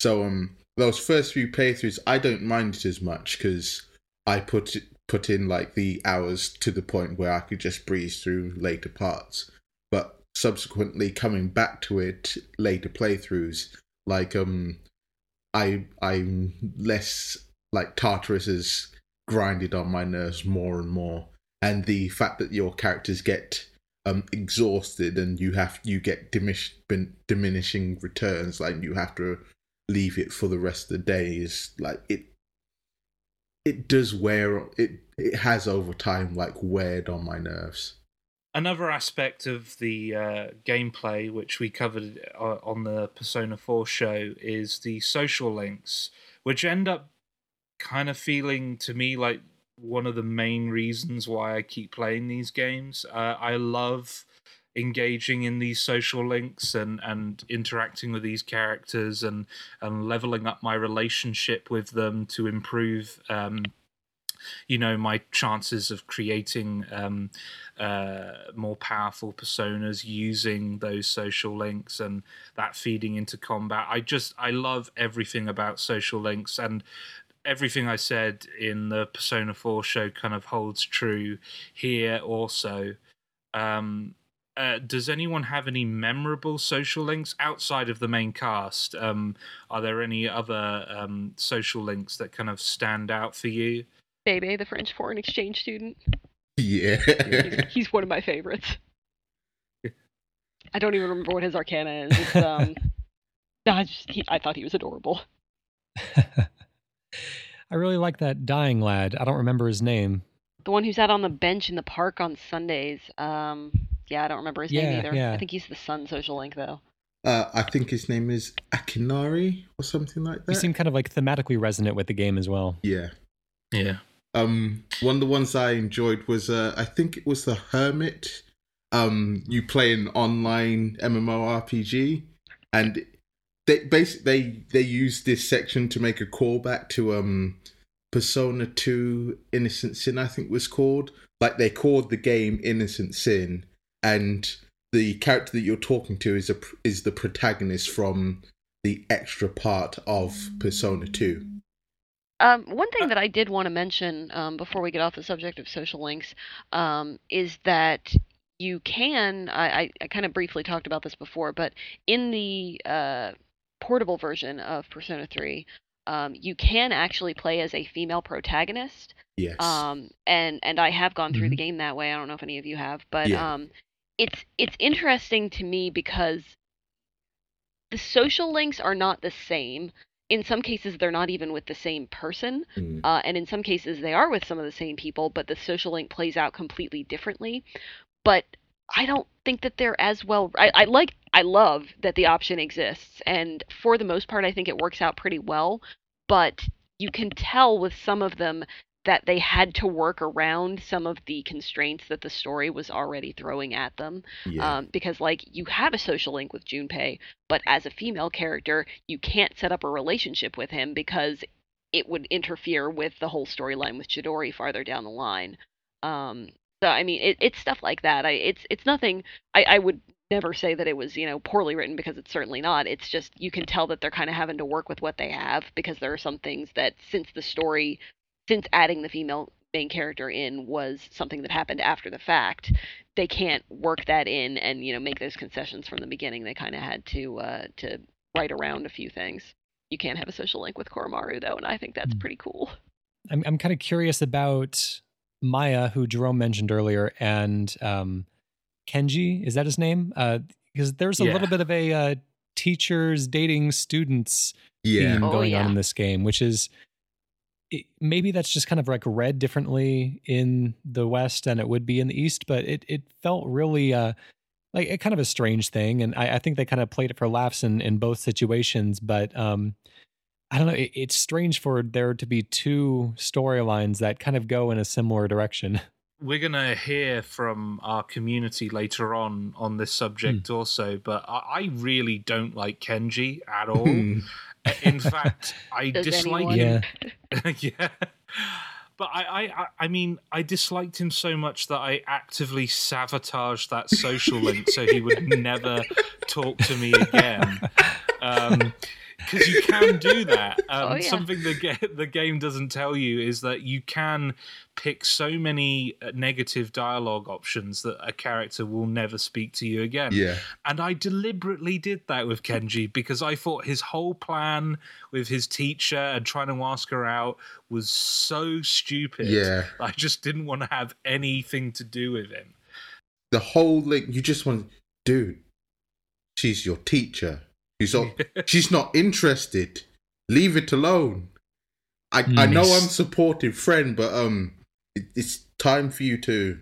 So um those first few playthroughs I don't mind it as much because I put put in like the hours to the point where I could just breeze through later parts. But subsequently coming back to it later playthroughs, like um I I'm less like Tartarus is grinded on my nerves more and more. And the fact that your characters get um exhausted and you have you get diminish, diminishing returns like you have to leave it for the rest of the day is like it it does wear it it has over time like weared on my nerves another aspect of the uh, gameplay, which we covered uh, on the Persona 4 show, is the social links, which end up kind of feeling to me like one of the main reasons why I keep playing these games. Uh, I love engaging in these social links and and interacting with these characters and and leveling up my relationship with them to improve um, you know my chances of creating um, uh, more powerful personas using those social links and that feeding into combat i just i love everything about social links and everything i said in the persona 4 show kind of holds true here also um, uh, does anyone have any memorable social links outside of the main cast? Um, are there any other um, social links that kind of stand out for you? Bebe, the French foreign exchange student. Yeah. he's, he's one of my favorites. I don't even remember what his arcana is. It's, [LAUGHS] um, I, just, he, I thought he was adorable. [LAUGHS] I really like that dying lad. I don't remember his name. The one who's out on the bench in the park on Sundays. Um, yeah, I don't remember his Yeah, name either. yeah. I think he's the Sun social link though. Uh, I think his name is Akinari or something like that. He that. seemed kind of like thematically resonant with the game as well. yeah. Yeah. Um, one of the ones I enjoyed was uh, I think it was the Hermit. Um, you play an online MMORPG, and they basically they they used this section to make a callback to um Persona Two Innocent Sin, I think was called. Like they called the game Innocent Sin, and the character that you're talking to is a is the protagonist from the extra part of Persona Two. Um, one thing that I did want to mention um, before we get off the subject of social links um, is that you can. I, I, I kind of briefly talked about this before, but in the uh, portable version of Persona 3, um, you can actually play as a female protagonist. Yes. Um, and and I have gone through the Mhm. game that way. I don't know if any of you have, but Yeah. um, it's it's interesting to me because the social links are not the same. In some cases, they're not even with the same person, Mm. uh, and in some cases, they are with some of the same people, but the social link plays out completely differently. But I don't think that they're as well. I, I like, I love that the option exists, and for the most part, I think it works out pretty well. But you can tell with some of them that they had to work around some of the constraints that the story was already throwing at them. yeah. Um, because like you have a social link with Junpei, but as a female character, you can't set up a relationship with him because it would interfere with the whole storyline with Chidori farther down the line. Um, so I mean, it, it's stuff like that. I it's it's nothing. I, I would never say that it was you know poorly written because it's certainly not. It's just you can tell that they're kind of having to work with what they have because there are some things that since the story, since adding the female main character in was something that happened after the fact, they can't work that in and you know make those concessions from the beginning. They kind of had to uh, to write around a few things. You can't have a social link with Koromaru though, and I think that's Hmm. pretty cool. I'm I'm kind of curious about Maya, who Jerome mentioned earlier, and um, Kenji. Is that his name? Because there's a Yeah. little bit of a uh, teachers dating students yeah. theme Oh, going on in this game, which is it, maybe that's just kind of like read differently in the West than it would be in the East, but it it felt really uh, like a kind of a strange thing, and I, I think they kind of played it for laughs in in both situations, but um. I don't know. It, it's strange for there to be two storylines that kind of go in a similar direction. [LAUGHS] We're going to hear from our community later on on this subject also, but I, I really don't like Kenji at all. In fact, I Does dislike anyone? him Yeah. [LAUGHS] yeah. But I, I, I- I mean, I disliked him so much that I actively sabotaged that social link so he would never talk to me again. [LAUGHS] Um, Because you can do that. [LAUGHS] Um, Oh, yeah. Something the, ga- the game doesn't tell you is that you can pick so many uh, negative dialogue options that a character will never speak to you again. Yeah. And I deliberately did that with Kenji because I thought his whole plan with his teacher and trying to ask her out was so stupid. Yeah. I just didn't want to have anything to do with him. The whole like you just want, dude. She's your teacher. She's not. [LAUGHS] she's not interested. Leave it alone. I I know I'm supportive friend, but um, it, it's time for you to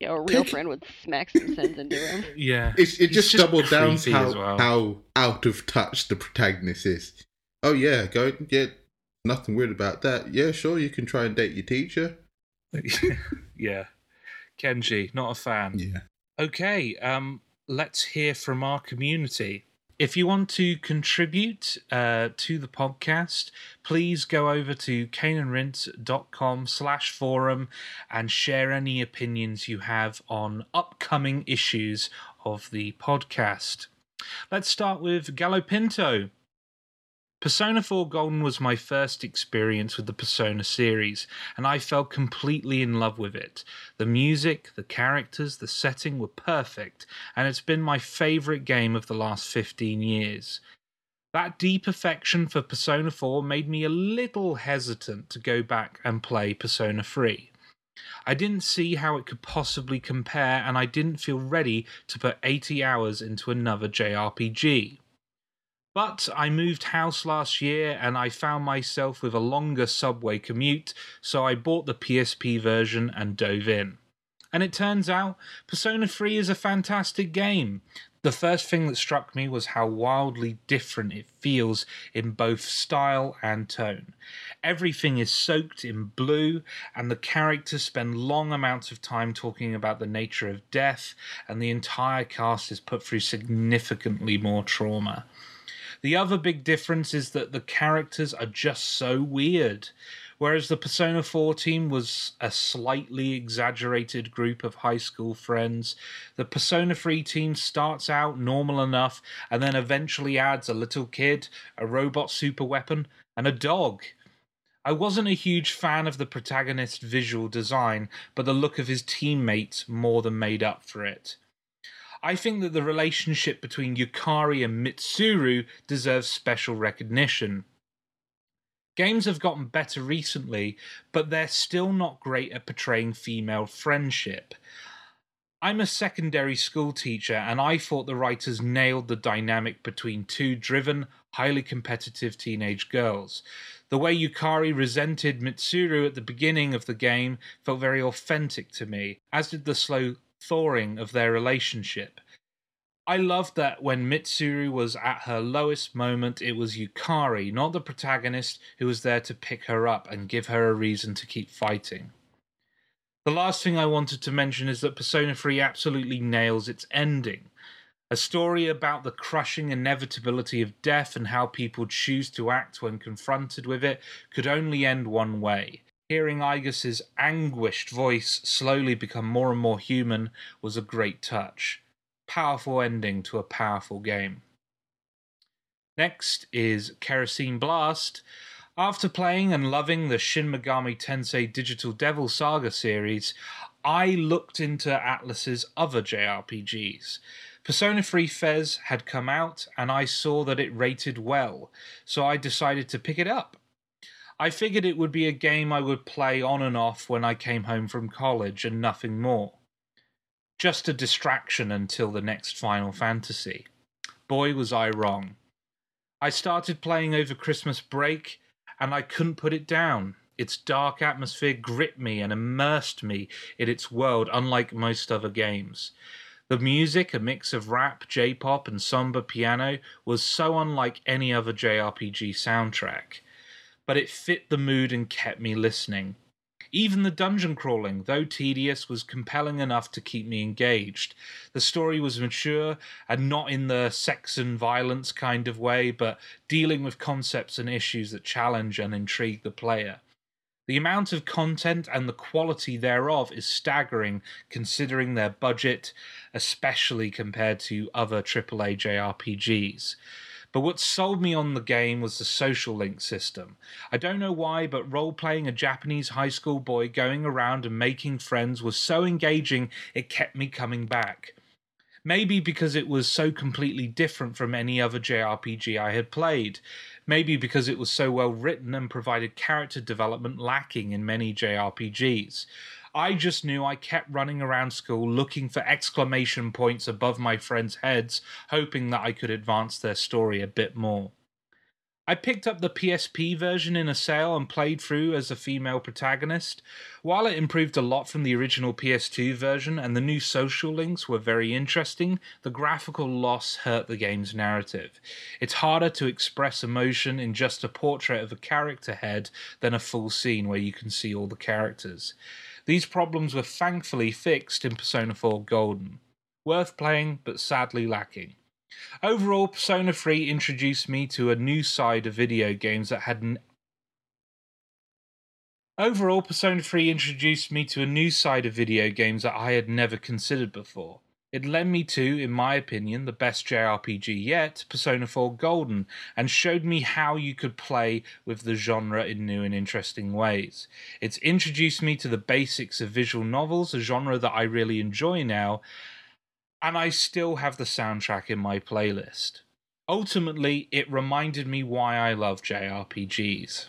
Yeah, a real friend would smack some sense into him. [LAUGHS] Yeah. It's, it just, just doubled down how well. how out of touch the protagonist is. Oh yeah, go yeah, nothing weird about that. Yeah, sure, you can try and date your teacher. [LAUGHS] yeah. Kenji, not a fan. Yeah. Okay, um, let's hear from our community. If you want to contribute uh, to the podcast, please go over to caneandrinse.com slash forum and share any opinions you have on upcoming issues of the podcast. Let's start with Gallo Pinto. Persona 4 Golden was my first experience with the Persona series, and I fell completely in love with it. The music, the characters, the setting were perfect, and it's been my favourite game of the last 15 years. That deep affection for Persona 4 made me a little hesitant to go back and play Persona 3. I didn't see how it could possibly compare, and I didn't feel ready to put 80 hours into another JRPG. But I moved house last year and I found myself with a longer subway commute, so I bought the PSP version and dove in. And it turns out Persona 3 is a fantastic game. The first thing that struck me was how wildly different it feels in both style and tone. Everything is soaked in blue, and the characters spend long amounts of time talking about the nature of death, and the entire cast is put through significantly more trauma. The other big difference is that the characters are just so weird. Whereas the Persona 4 team was a slightly exaggerated group of high school friends, the Persona 3 team starts out normal enough and then eventually adds a little kid, a robot super weapon, and a dog. I wasn't a huge fan of the protagonist's visual design, but the look of his teammates more than made up for it. I think that the relationship between Yukari and Mitsuru deserves special recognition. Games have gotten better recently, but they're still not great at portraying female friendship. I'm a secondary school teacher, and I thought the writers nailed the dynamic between two driven, highly competitive teenage girls. The way Yukari resented Mitsuru at the beginning of the game felt very authentic to me, as did the slow thawing of their relationship. I loved that when Mitsuru was at her lowest moment, it was Yukari, not the protagonist, who was there to pick her up and give her a reason to keep fighting. The last thing I wanted to mention is that Persona 3 absolutely nails its ending. A story about the crushing inevitability of death and how people choose to act when confronted with it could only end one way. Hearing Aigis's anguished voice slowly become more and more human was a great touch. Powerful ending to a powerful game. Next is Kerosene Blast. After playing and loving the Shin Megami Tensei Digital Devil Saga series, I looked into Atlus's other JRPGs. Persona 3 FES had come out and I saw that it rated well, so I decided to pick it up. I figured it would be a game I would play on and off when I came home from college and nothing more. Just a distraction until the next Final Fantasy. Boy, was I wrong. I started playing over Christmas break and I couldn't put it down. Its dark atmosphere gripped me and immersed me in its world, unlike most other games. The music, a mix of rap, J pop, and somber piano, was so unlike any other JRPG soundtrack. But it fit the mood and kept me listening. Even the dungeon crawling, though tedious, was compelling enough to keep me engaged. The story was mature and not in the sex and violence kind of way, but dealing with concepts and issues that challenge and intrigue the player. The amount of content and the quality thereof is staggering considering their budget, especially compared to other AAA JRPGs. But what sold me on the game was the social link system. I don't know why, but role playing a Japanese high school boy going around and making friends was so engaging it kept me coming back. Maybe because it was so completely different from any other JRPG I had played. Maybe because it was so well written and provided character development lacking in many JRPGs. I just knew I kept running around school looking for exclamation points above my friends' heads, hoping that I could advance their story a bit more. I picked up the PSP version in a sale and played through as a female protagonist. While it improved a lot from the original PS2 version and the new social links were very interesting, the graphical loss hurt the game's narrative. It's harder to express emotion in just a portrait of a character head than a full scene where you can see all the characters. These problems were thankfully fixed in Persona 4 Golden. Worth playing, but sadly lacking. Overall, Persona 3 introduced me to a new side of video games that had Overall, Persona 3 introduced me to a new side of video games that I had never considered before. It led me to, in my opinion, the best JRPG yet, Persona 4 Golden, and showed me how you could play with the genre in new and interesting ways. It's introduced me to the basics of visual novels, a genre that I really enjoy now, and I still have the soundtrack in my playlist. Ultimately, it reminded me why I love JRPGs.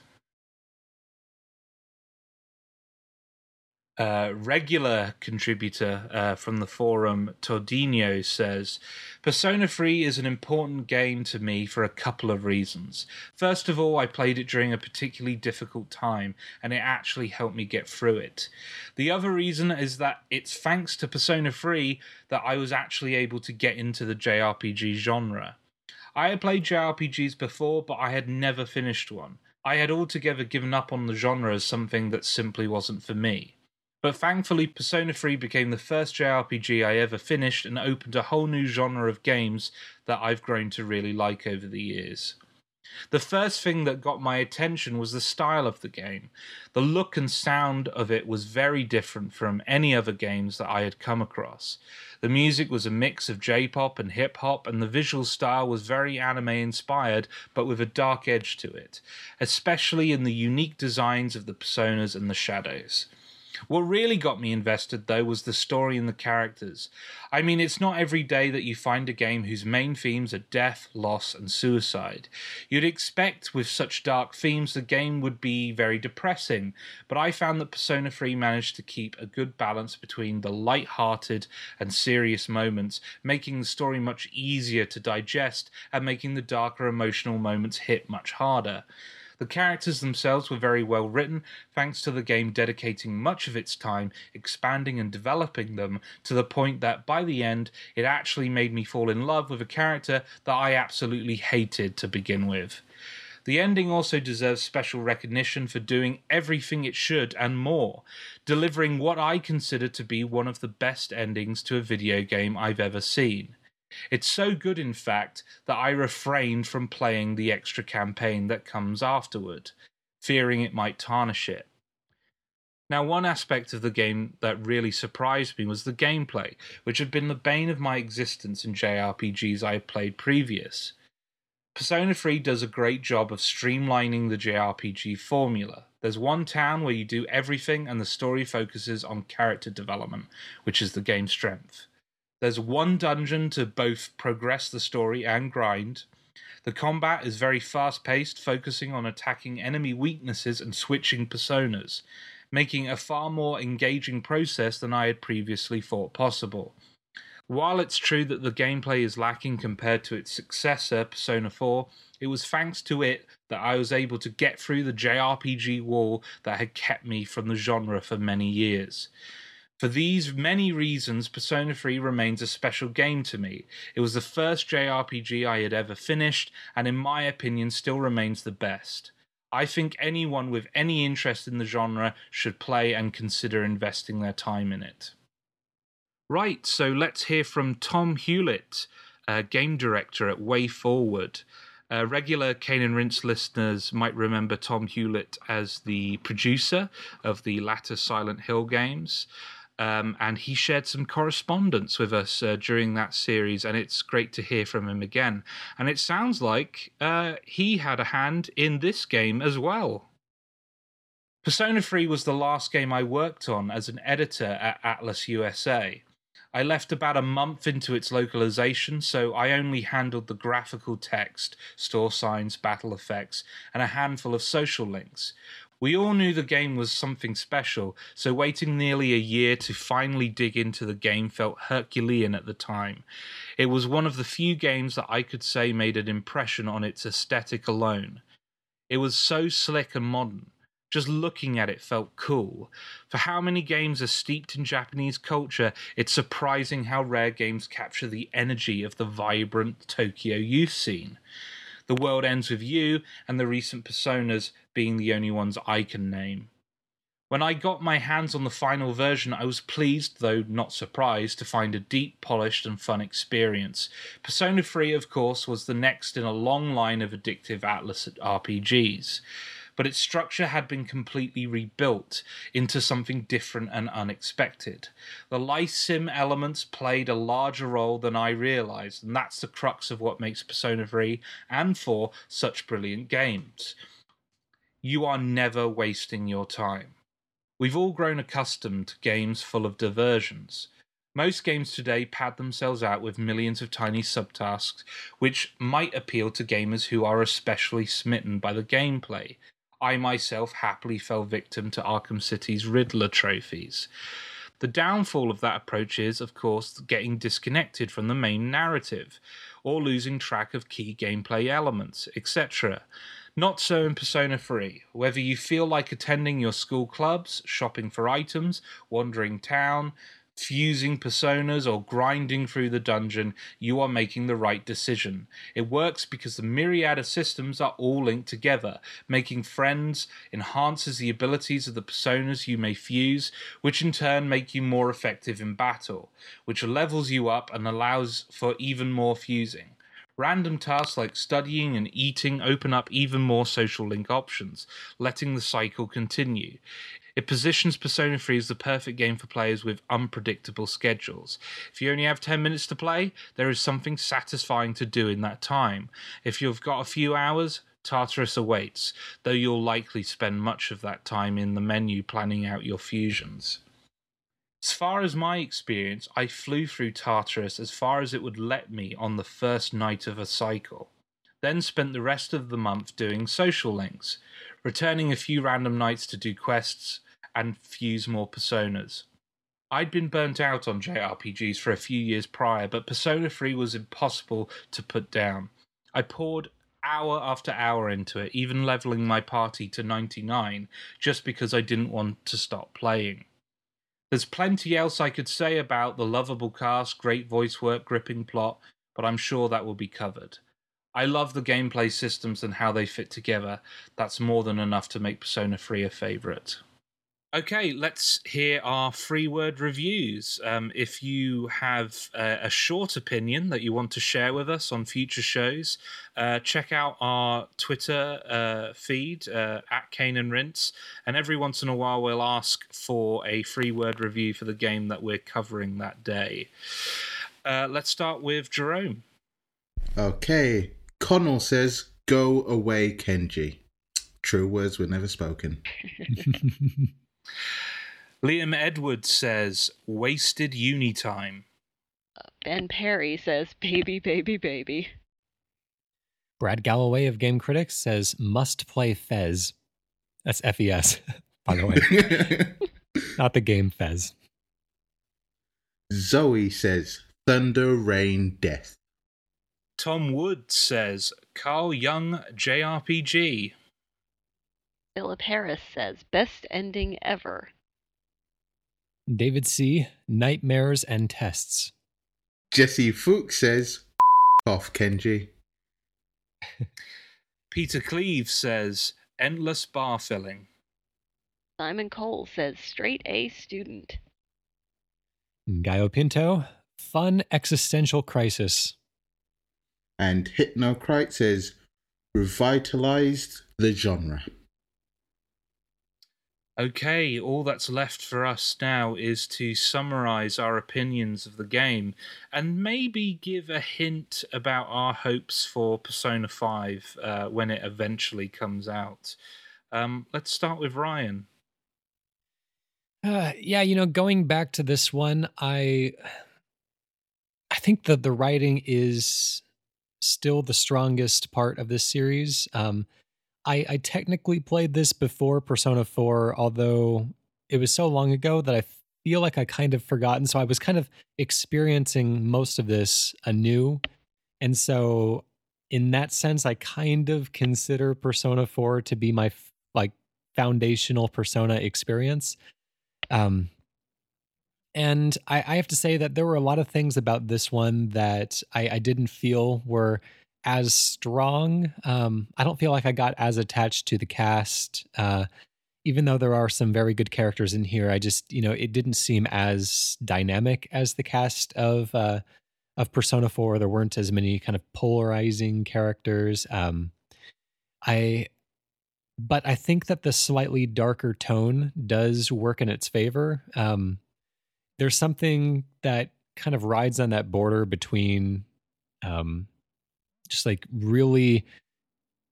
Regular contributor uh, from the forum, Tordino, says Persona 3 is an important game to me for a couple of reasons. First of all, I played it during a particularly difficult time, and it actually helped me get through it. The other reason is that it's thanks to Persona 3 that I was actually able to get into the JRPG genre. I had played JRPGs before, but I had never finished one. I had altogether given up on the genre as something that simply wasn't for me. But thankfully, Persona 3 became the first JRPG I ever finished and opened a whole new genre of games that I've grown to really like over the years. The first thing that got my attention was the style of the game. The look and sound of it was very different from any other games that I had come across. The music was a mix of J pop and hip hop, and the visual style was very anime inspired, but with a dark edge to it, especially in the unique designs of the personas and the shadows. What really got me invested, though, was the story and the characters. I mean, it's not every day that you find a game whose main themes are death, loss, and suicide. You'd expect, with such dark themes, the game would be very depressing, but I found that Persona 3 managed to keep a good balance between the light hearted and serious moments, making the story much easier to digest and making the darker emotional moments hit much harder. The characters themselves were very well written, thanks to the game dedicating much of its time expanding and developing them to the point that by the end, it actually made me fall in love with a character that I absolutely hated to begin with. The ending also deserves special recognition for doing everything it should and more, delivering what I consider to be one of the best endings to a video game I've ever seen. It's so good, in fact, that I refrained from playing the extra campaign that comes afterward, fearing it might tarnish it. Now, one aspect of the game that really surprised me was the gameplay, which had been the bane of my existence in JRPGs I had played previous. Persona 3 does a great job of streamlining the JRPG formula. There's one town where you do everything, and the story focuses on character development, which is the game's strength. There's one dungeon to both progress the story and grind. The combat is very fast paced, focusing on attacking enemy weaknesses and switching personas, making a far more engaging process than I had previously thought possible. While it's true that the gameplay is lacking compared to its successor, Persona 4, it was thanks to it that I was able to get through the JRPG wall that had kept me from the genre for many years. For these many reasons, Persona 3 remains a special game to me. It was the first JRPG I had ever finished, and in my opinion, still remains the best. I think anyone with any interest in the genre should play and consider investing their time in it. Right, so let's hear from Tom Hulett, uh, game director at WayForward. Uh, regular Cane and Rinse listeners might remember Tom Hulett as the producer of the latter Silent Hill games. Um, and he shared some correspondence with us uh, during that series, and it's great to hear from him again. And it sounds like uh, he had a hand in this game as well. Persona 3 was the last game I worked on as an editor at Atlus USA. I left about a month into its localization, so I only handled the graphical text, store signs, battle effects, and a handful of social links. We all knew the game was something special, so waiting nearly a year to finally dig into the game felt Herculean at the time. It was one of the few games that I could say made an impression on its aesthetic alone. It was so slick and modern. Just looking at it felt cool. For how many games are steeped in Japanese culture, it's surprising how rare games capture the energy of the vibrant Tokyo youth scene. The World Ends With You and the recent Personas being the only ones I can name. When I got my hands on the final version, I was pleased, though not surprised, to find a deep, polished, and fun experience. Persona 3, of course, was the next in a long line of addictive Atlus RPGs, but its structure had been completely rebuilt into something different and unexpected. The life sim elements played a larger role than I realized, and that's the crux of what makes Persona 3 and 4 such brilliant games. You are never wasting your time. We've all grown accustomed to games full of diversions. Most games today pad themselves out with millions of tiny subtasks, which might appeal to gamers who are especially smitten by the gameplay. I myself happily fell victim to Arkham City's Riddler trophies. The downfall of that approach is, of course, getting disconnected from the main narrative, or losing track of key gameplay elements, etc. Not so in Persona 3. Whether you feel like attending your school clubs, shopping for items, wandering town, fusing personas, or grinding through the dungeon, you are making the right decision. It works because the myriad of systems are all linked together. Making friends enhances the abilities of the personas you may fuse, which in turn make you more effective in battle, which levels you up and allows for even more fusing. Random tasks like studying and eating open up even more social link options, letting the cycle continue. It positions Persona 3 as the perfect game for players with unpredictable schedules. If you only have 10 minutes to play, there is something satisfying to do in that time. If you've got a few hours, Tartarus awaits, though you'll likely spend much of that time in the menu planning out your fusions. As far as my experience, I flew through Tartarus as far as it would let me on the first night of a cycle, then spent the rest of the month doing social links, returning a few random nights to do quests and fuse more personas. I'd been burnt out on JRPGs for a few years prior, but Persona 3 was impossible to put down. I poured hour after hour into it, even leveling my party to 99, just because I didn't want to stop playing. There's plenty else I could say about the lovable cast, great voice work, gripping plot, but I'm sure that will be covered. I love the gameplay systems and how they fit together. That's more than enough to make Persona 3 a favourite. Okay, let's hear our free word reviews. Um, if you have a, a, short opinion that you want to share with us on future shows, uh, check out our Twitter uh, feed uh, at Cane and Rinse. And every once in a while, we'll ask for a free word review for the game that we're covering that day. Uh, let's start with Jerome. Okay. Connell says, Go away, Kenji. True words were never spoken. [LAUGHS] Liam Edwards says, wasted uni time. Uh, ben Perry says, baby, baby, baby. Brad Galloway of Game Critics says, must play FES. That's F E S, [LAUGHS] by the way. [LAUGHS] Not the game Fez. Zoe says, thunder, rain, death. Tom Wood says, Carl Jung JRPG. Philip Harris says, best ending ever. David C., Nightmares and Tests. Jesse Fuchs says, off, Kenji. [LAUGHS] Peter Cleve says, endless bar filling. Simon Cole says, straight A student. Gallo Pinto, fun existential crisis. And Hypnocrite says, revitalized the genre. Okay, all that's left for us now is to summarize our opinions of the game and maybe give a hint about our hopes for Persona 5 uh, when it eventually comes out. Um, let's start with Ryan. Uh, yeah, you know, going back to this one, I I think that the writing is still the strongest part of this series. Um, I, I technically played this before Persona 4, although it was so long ago that I feel like I kind of forgotten. So I was kind of experiencing most of this anew. And so in that sense, I kind of consider Persona 4 to be my like foundational Persona experience. Um, and I, I, have to say that there were a lot of things about this one that I, I didn't feel were as strong. Um, I don't feel like I got as attached to the cast. Uh, even though there are some very good characters in here, I just, you know, it didn't seem as dynamic as the cast of uh, of Persona 4. There weren't as many kind of polarizing characters. Um, I but I think that the slightly darker tone does work in its favor. Um, there's something that kind of rides on that border between um, just like really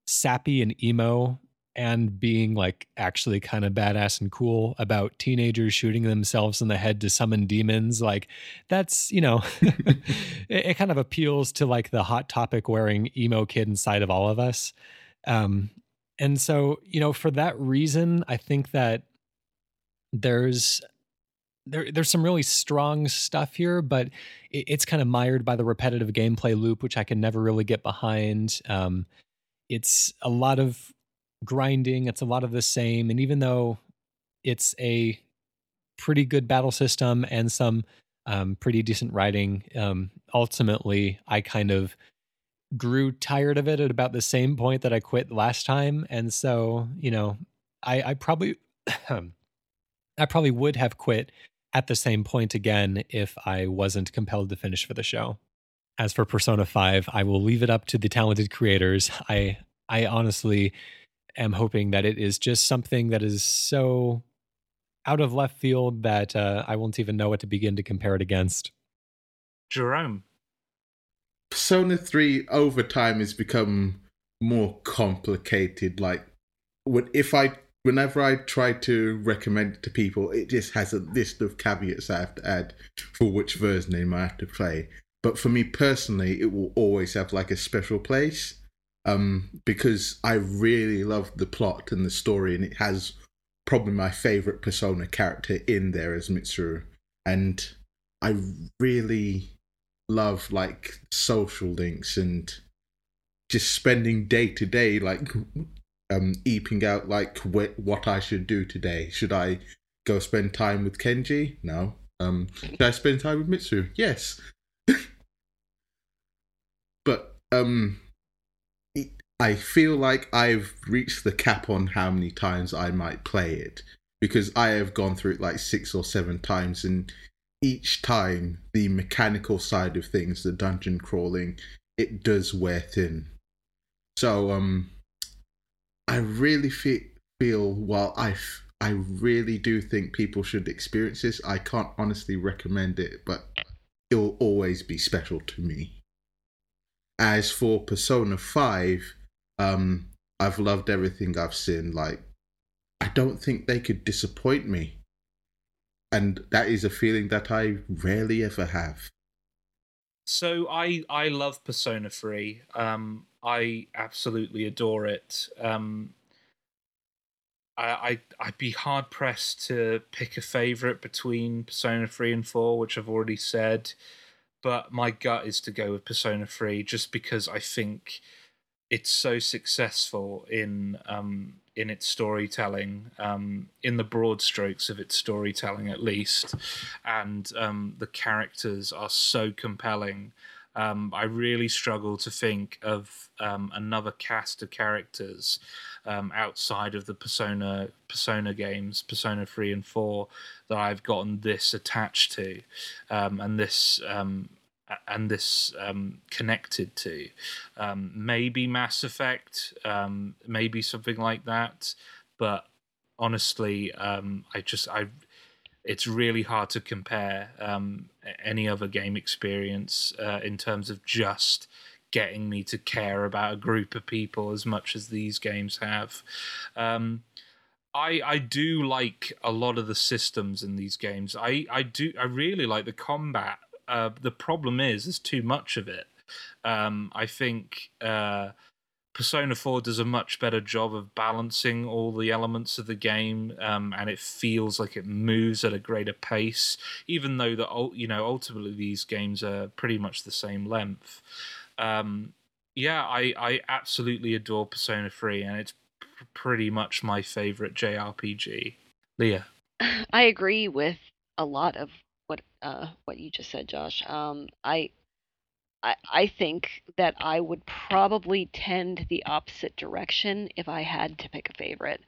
sappy and emo and being like actually kind of badass and cool about teenagers shooting themselves in the head to summon demons. Like that's you know [LAUGHS] [LAUGHS] it, it, kind of appeals to like the hot topic wearing emo kid inside of all of us. Um and so you know for that reason i think that there's there, there's some really strong stuff here, but it, it's kind of mired by the repetitive gameplay loop, which I can never really get behind. Um, it's a lot of grinding. It's a lot of the same. And even though it's a pretty good battle system and some um, pretty decent writing, um, ultimately, I kind of grew tired of it at about the same point that I quit last time. And so, you know, I, I probably. [CLEARS THROAT] I probably would have quit at the same point again if I wasn't compelled to finish for the show. As for Persona 5, I will leave it up to the talented creators. I I honestly am hoping that it is just something that is so out of left field that uh, I won't even know what to begin to compare it against. Jerome. Persona 3 over time has become more complicated. Like, if I, whenever I try to recommend it to people, it just has a list of caveats I have to add for which version they might have to play. But for me personally, it will always have like a special place um, because I really love the plot and the story, and it has probably my favorite Persona character in there as Mitsuru, and I really love like social links and just spending day to day like um eeping out like wh- what I should do today. Should I go spend time with Kenji? No. Um, should I spend time with Mitsuru? Yes. [LAUGHS] but um I feel like I've reached the cap on how many times I might play it because I have gone through it like six or seven times, and each time the mechanical side of things, the dungeon crawling, it does wear thin. So, um, I really feel feel while I I really do think people should experience this. I can't honestly recommend it, but it'll always be special to me. As for Persona 5, um, I've loved everything I've seen. Like, I don't think they could disappoint me. And that is a feeling that I rarely ever have. So I I love Persona 3. Um, I absolutely adore it. Um, I, I I'd be hard pressed to pick a favorite between Persona 3 and 4, which I've already said. But my gut is to go with Persona 3 just because I think it's so successful in um, in its storytelling, um, in the broad strokes of its storytelling at least, and um, the characters are so compelling. Um, I really struggle to think of um, another cast of characters um, outside of the Persona Persona games, Persona three and four, that I've gotten this attached to, and this and this um, connected to. Um, maybe Mass Effect, um, maybe something like that. But honestly, um, I just I it's really hard to compare um, any other game experience uh, in terms of just getting me to care about a group of people as much as these games have. Um, I I do like a lot of the systems in these games. I I do I really like the combat uh, the problem is, there's too much of it. Um, I think uh, Persona 4 does a much better job of balancing all the elements of the game, um, and it feels like it moves at a greater pace, even though that you know ultimately these games are pretty much the same length. Um, yeah, I I absolutely adore Persona 3 and it's pr- pretty much my favorite JRPG. Leah. [LAUGHS] I agree with a lot of what uh what you just said, Josh. Um I I, I think that I would probably tend the opposite direction if I had to pick a favorite.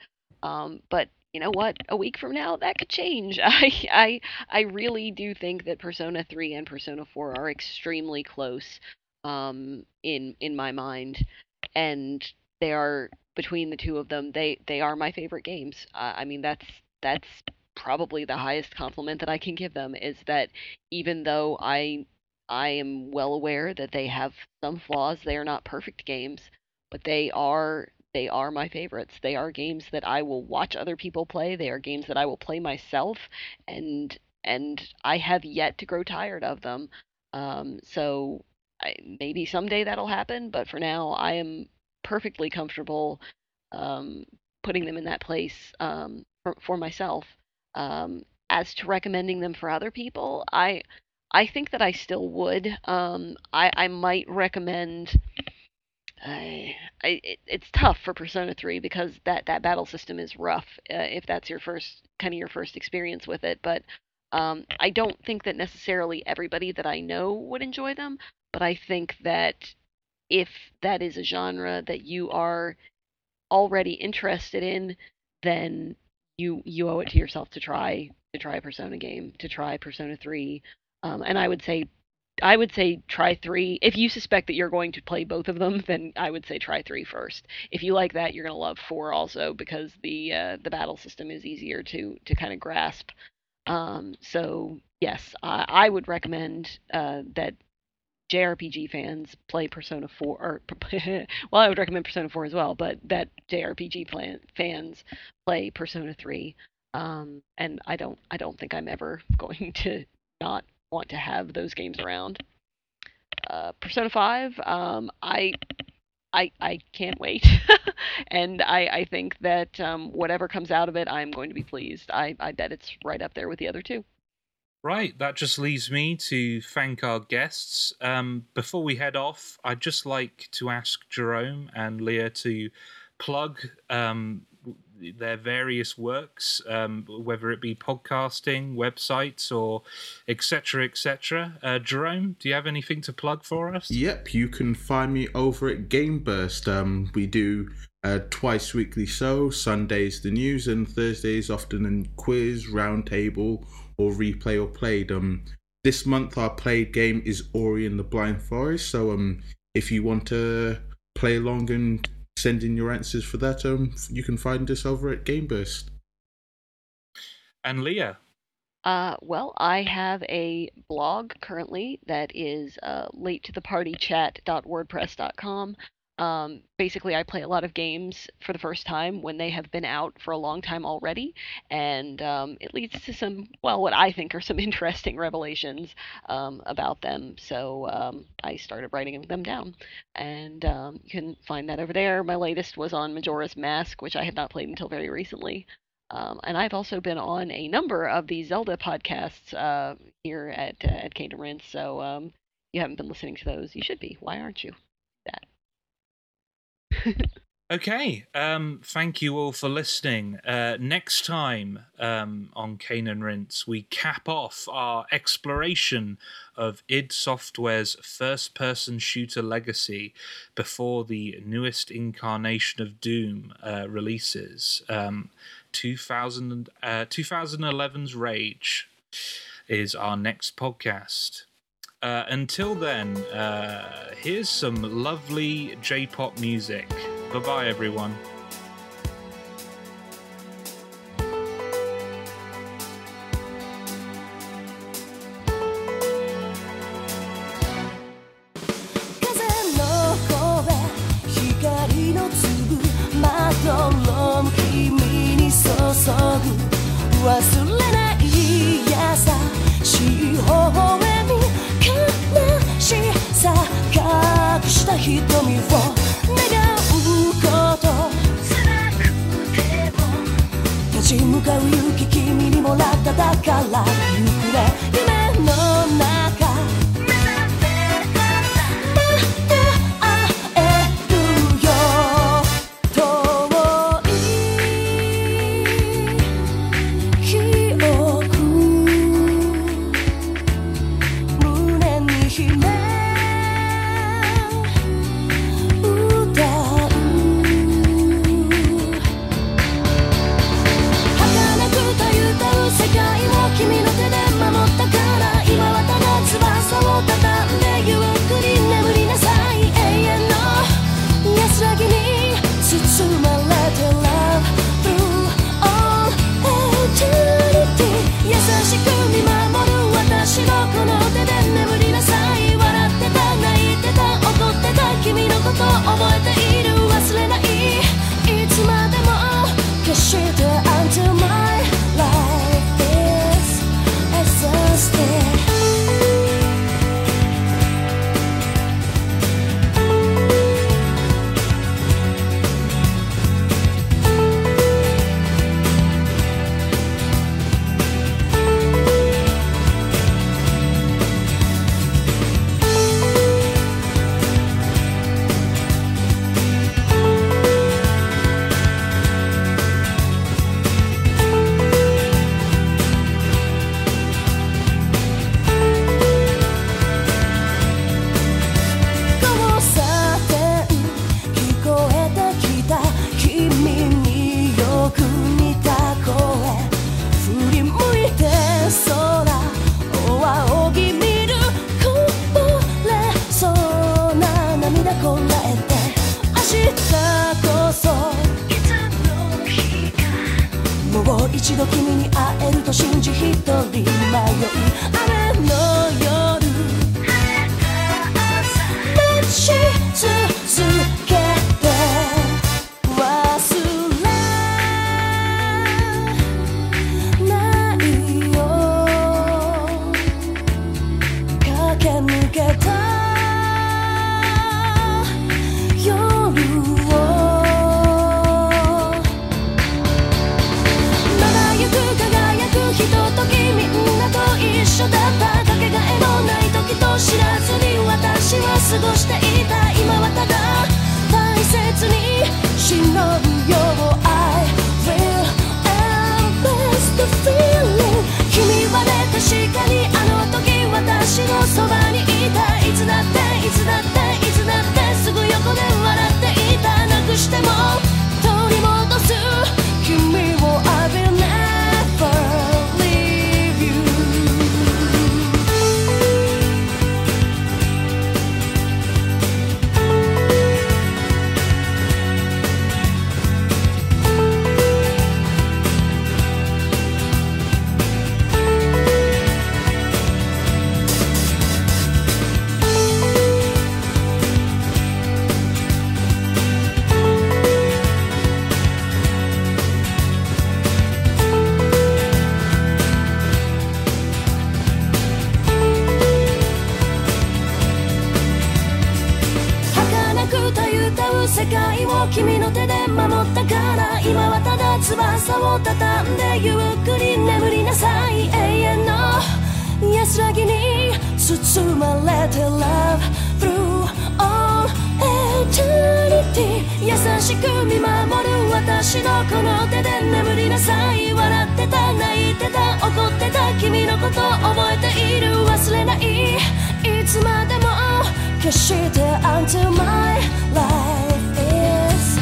Um, but you know what? A week from now, that could change. [LAUGHS] I I I really do think that Persona 3 and Persona 4 are extremely close um, in in my mind, and they are between the two of them. They they are my favorite games. Uh, I mean, that's that's probably the highest compliment that I can give them is that even though I I am well aware that they have some flaws, they are not perfect games, but they are they are my favorites. They are games that I will watch other people play. They are games that I will play myself, and and I have yet to grow tired of them. Um, so I, maybe someday that'll happen, but for now, I am perfectly comfortable um, putting them in that place um, for, for myself. Um, as to recommending them for other people, I I think that I still would. Um, I I might recommend. I, I it, it's tough for Persona 3 because that that battle system is rough uh, if that's your first kind of your first experience with it. But um, I don't think that necessarily everybody that I know would enjoy them. But I think that if that is a genre that you are already interested in, then you you owe it to yourself to try to try a Persona game, to try Persona 3. Um, and I would say I would say try three. If you suspect that you're going to play both of them, then I would say try three first. If you like that, you're gonna love four also because the uh, the battle system is easier to to kind of grasp. Um, so yes, I, I would recommend uh, that JRPG fans play Persona 4. Or [LAUGHS] well, I would recommend Persona 4 as well, but that JRPG plan, fans play Persona 3. Um, and I don't I don't think I'm ever [LAUGHS] going to not want to have those games around. Uh, Persona 5, um, I, I, I can't wait, [LAUGHS] and I, I think that um, whatever comes out of it, I'm going to be pleased. I, I bet it's right up there with the other two. Right, that just leaves me to thank our guests. Um, before we head off, I'd just like to ask Jerome and Leah to plug um, their various works, um, whether it be podcasting, websites, or etc. etc. Uh, Jerome, do you have anything to plug for us? Yep, you can find me over at Gameburst. Um, we do uh, twice weekly show. Sundays the news, and Thursdays often a quiz, roundtable, or replay or played. Um, this month our played game is Ori and the Blind Forest. So um, if you want to play along and send in your answers for that, um, you can find us over at Gameburst. And Leah. Uh, well, I have a blog currently that is uh, late to the party chat.wordpress.com. Um, basically, I play a lot of games for the first time when they have been out for a long time already, and um, it leads to some, well, what I think are some [LAUGHS] interesting revelations um, about them. So um, I started writing them down, and um, you can find that over there. My latest was on Majora's Mask, which I had not played until very recently. Um, and I've also been on a number of the Zelda podcasts uh, here at uh, at Cane and Rinse. So um, you haven't been listening to those, you should be. Why aren't you? Okay. Um, thank you all for listening. Uh, next time um, on Cane and Rinse, we cap off our exploration of id Software's first person shooter legacy before the newest incarnation of Doom uh, releases. Um, 2000, uh, 2011's Rage is our next podcast. Uh, until then, uh, here's some lovely J pop music. Bye bye, everyone. 向かう勇気君にもらっただから行くれ夢こと覚えてる。一度君に会えると信じ一人迷い雨の夜。知らずに私は過ごしていた今はただ大切に忍ぶよ I will embrace the feeling. 君はね確かにあの時私のそばにいた。いつだっていつだっていつだってすぐ横で笑っていた。なくしてもて Love through all eternity 優しく見守る私のこの手で眠りなさい笑ってた泣いてた怒ってた君のこと覚えている忘れないいつまでも決して Until my life is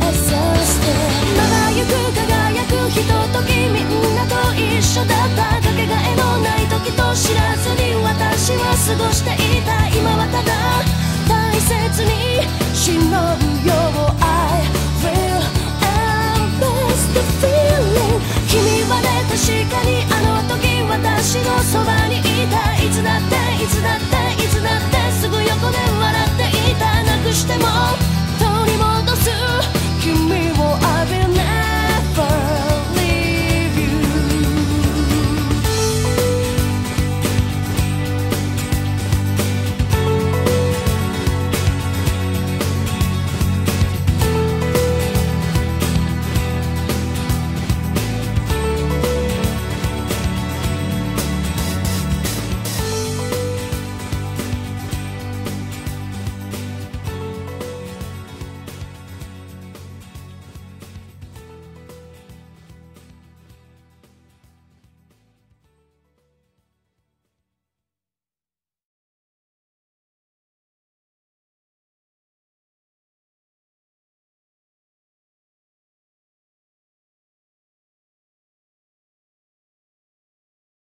exhausted 輝く輝くひとときみんなと一緒だったけがえのない時と知らずに私は過ごしていた今はただ大切に忍ぶよ I will embrace the feeling. 君はね確かにあの時私のそばにいたいつだっていつだっていつだってすぐ横で笑っていたなくしても取り戻す君を I will never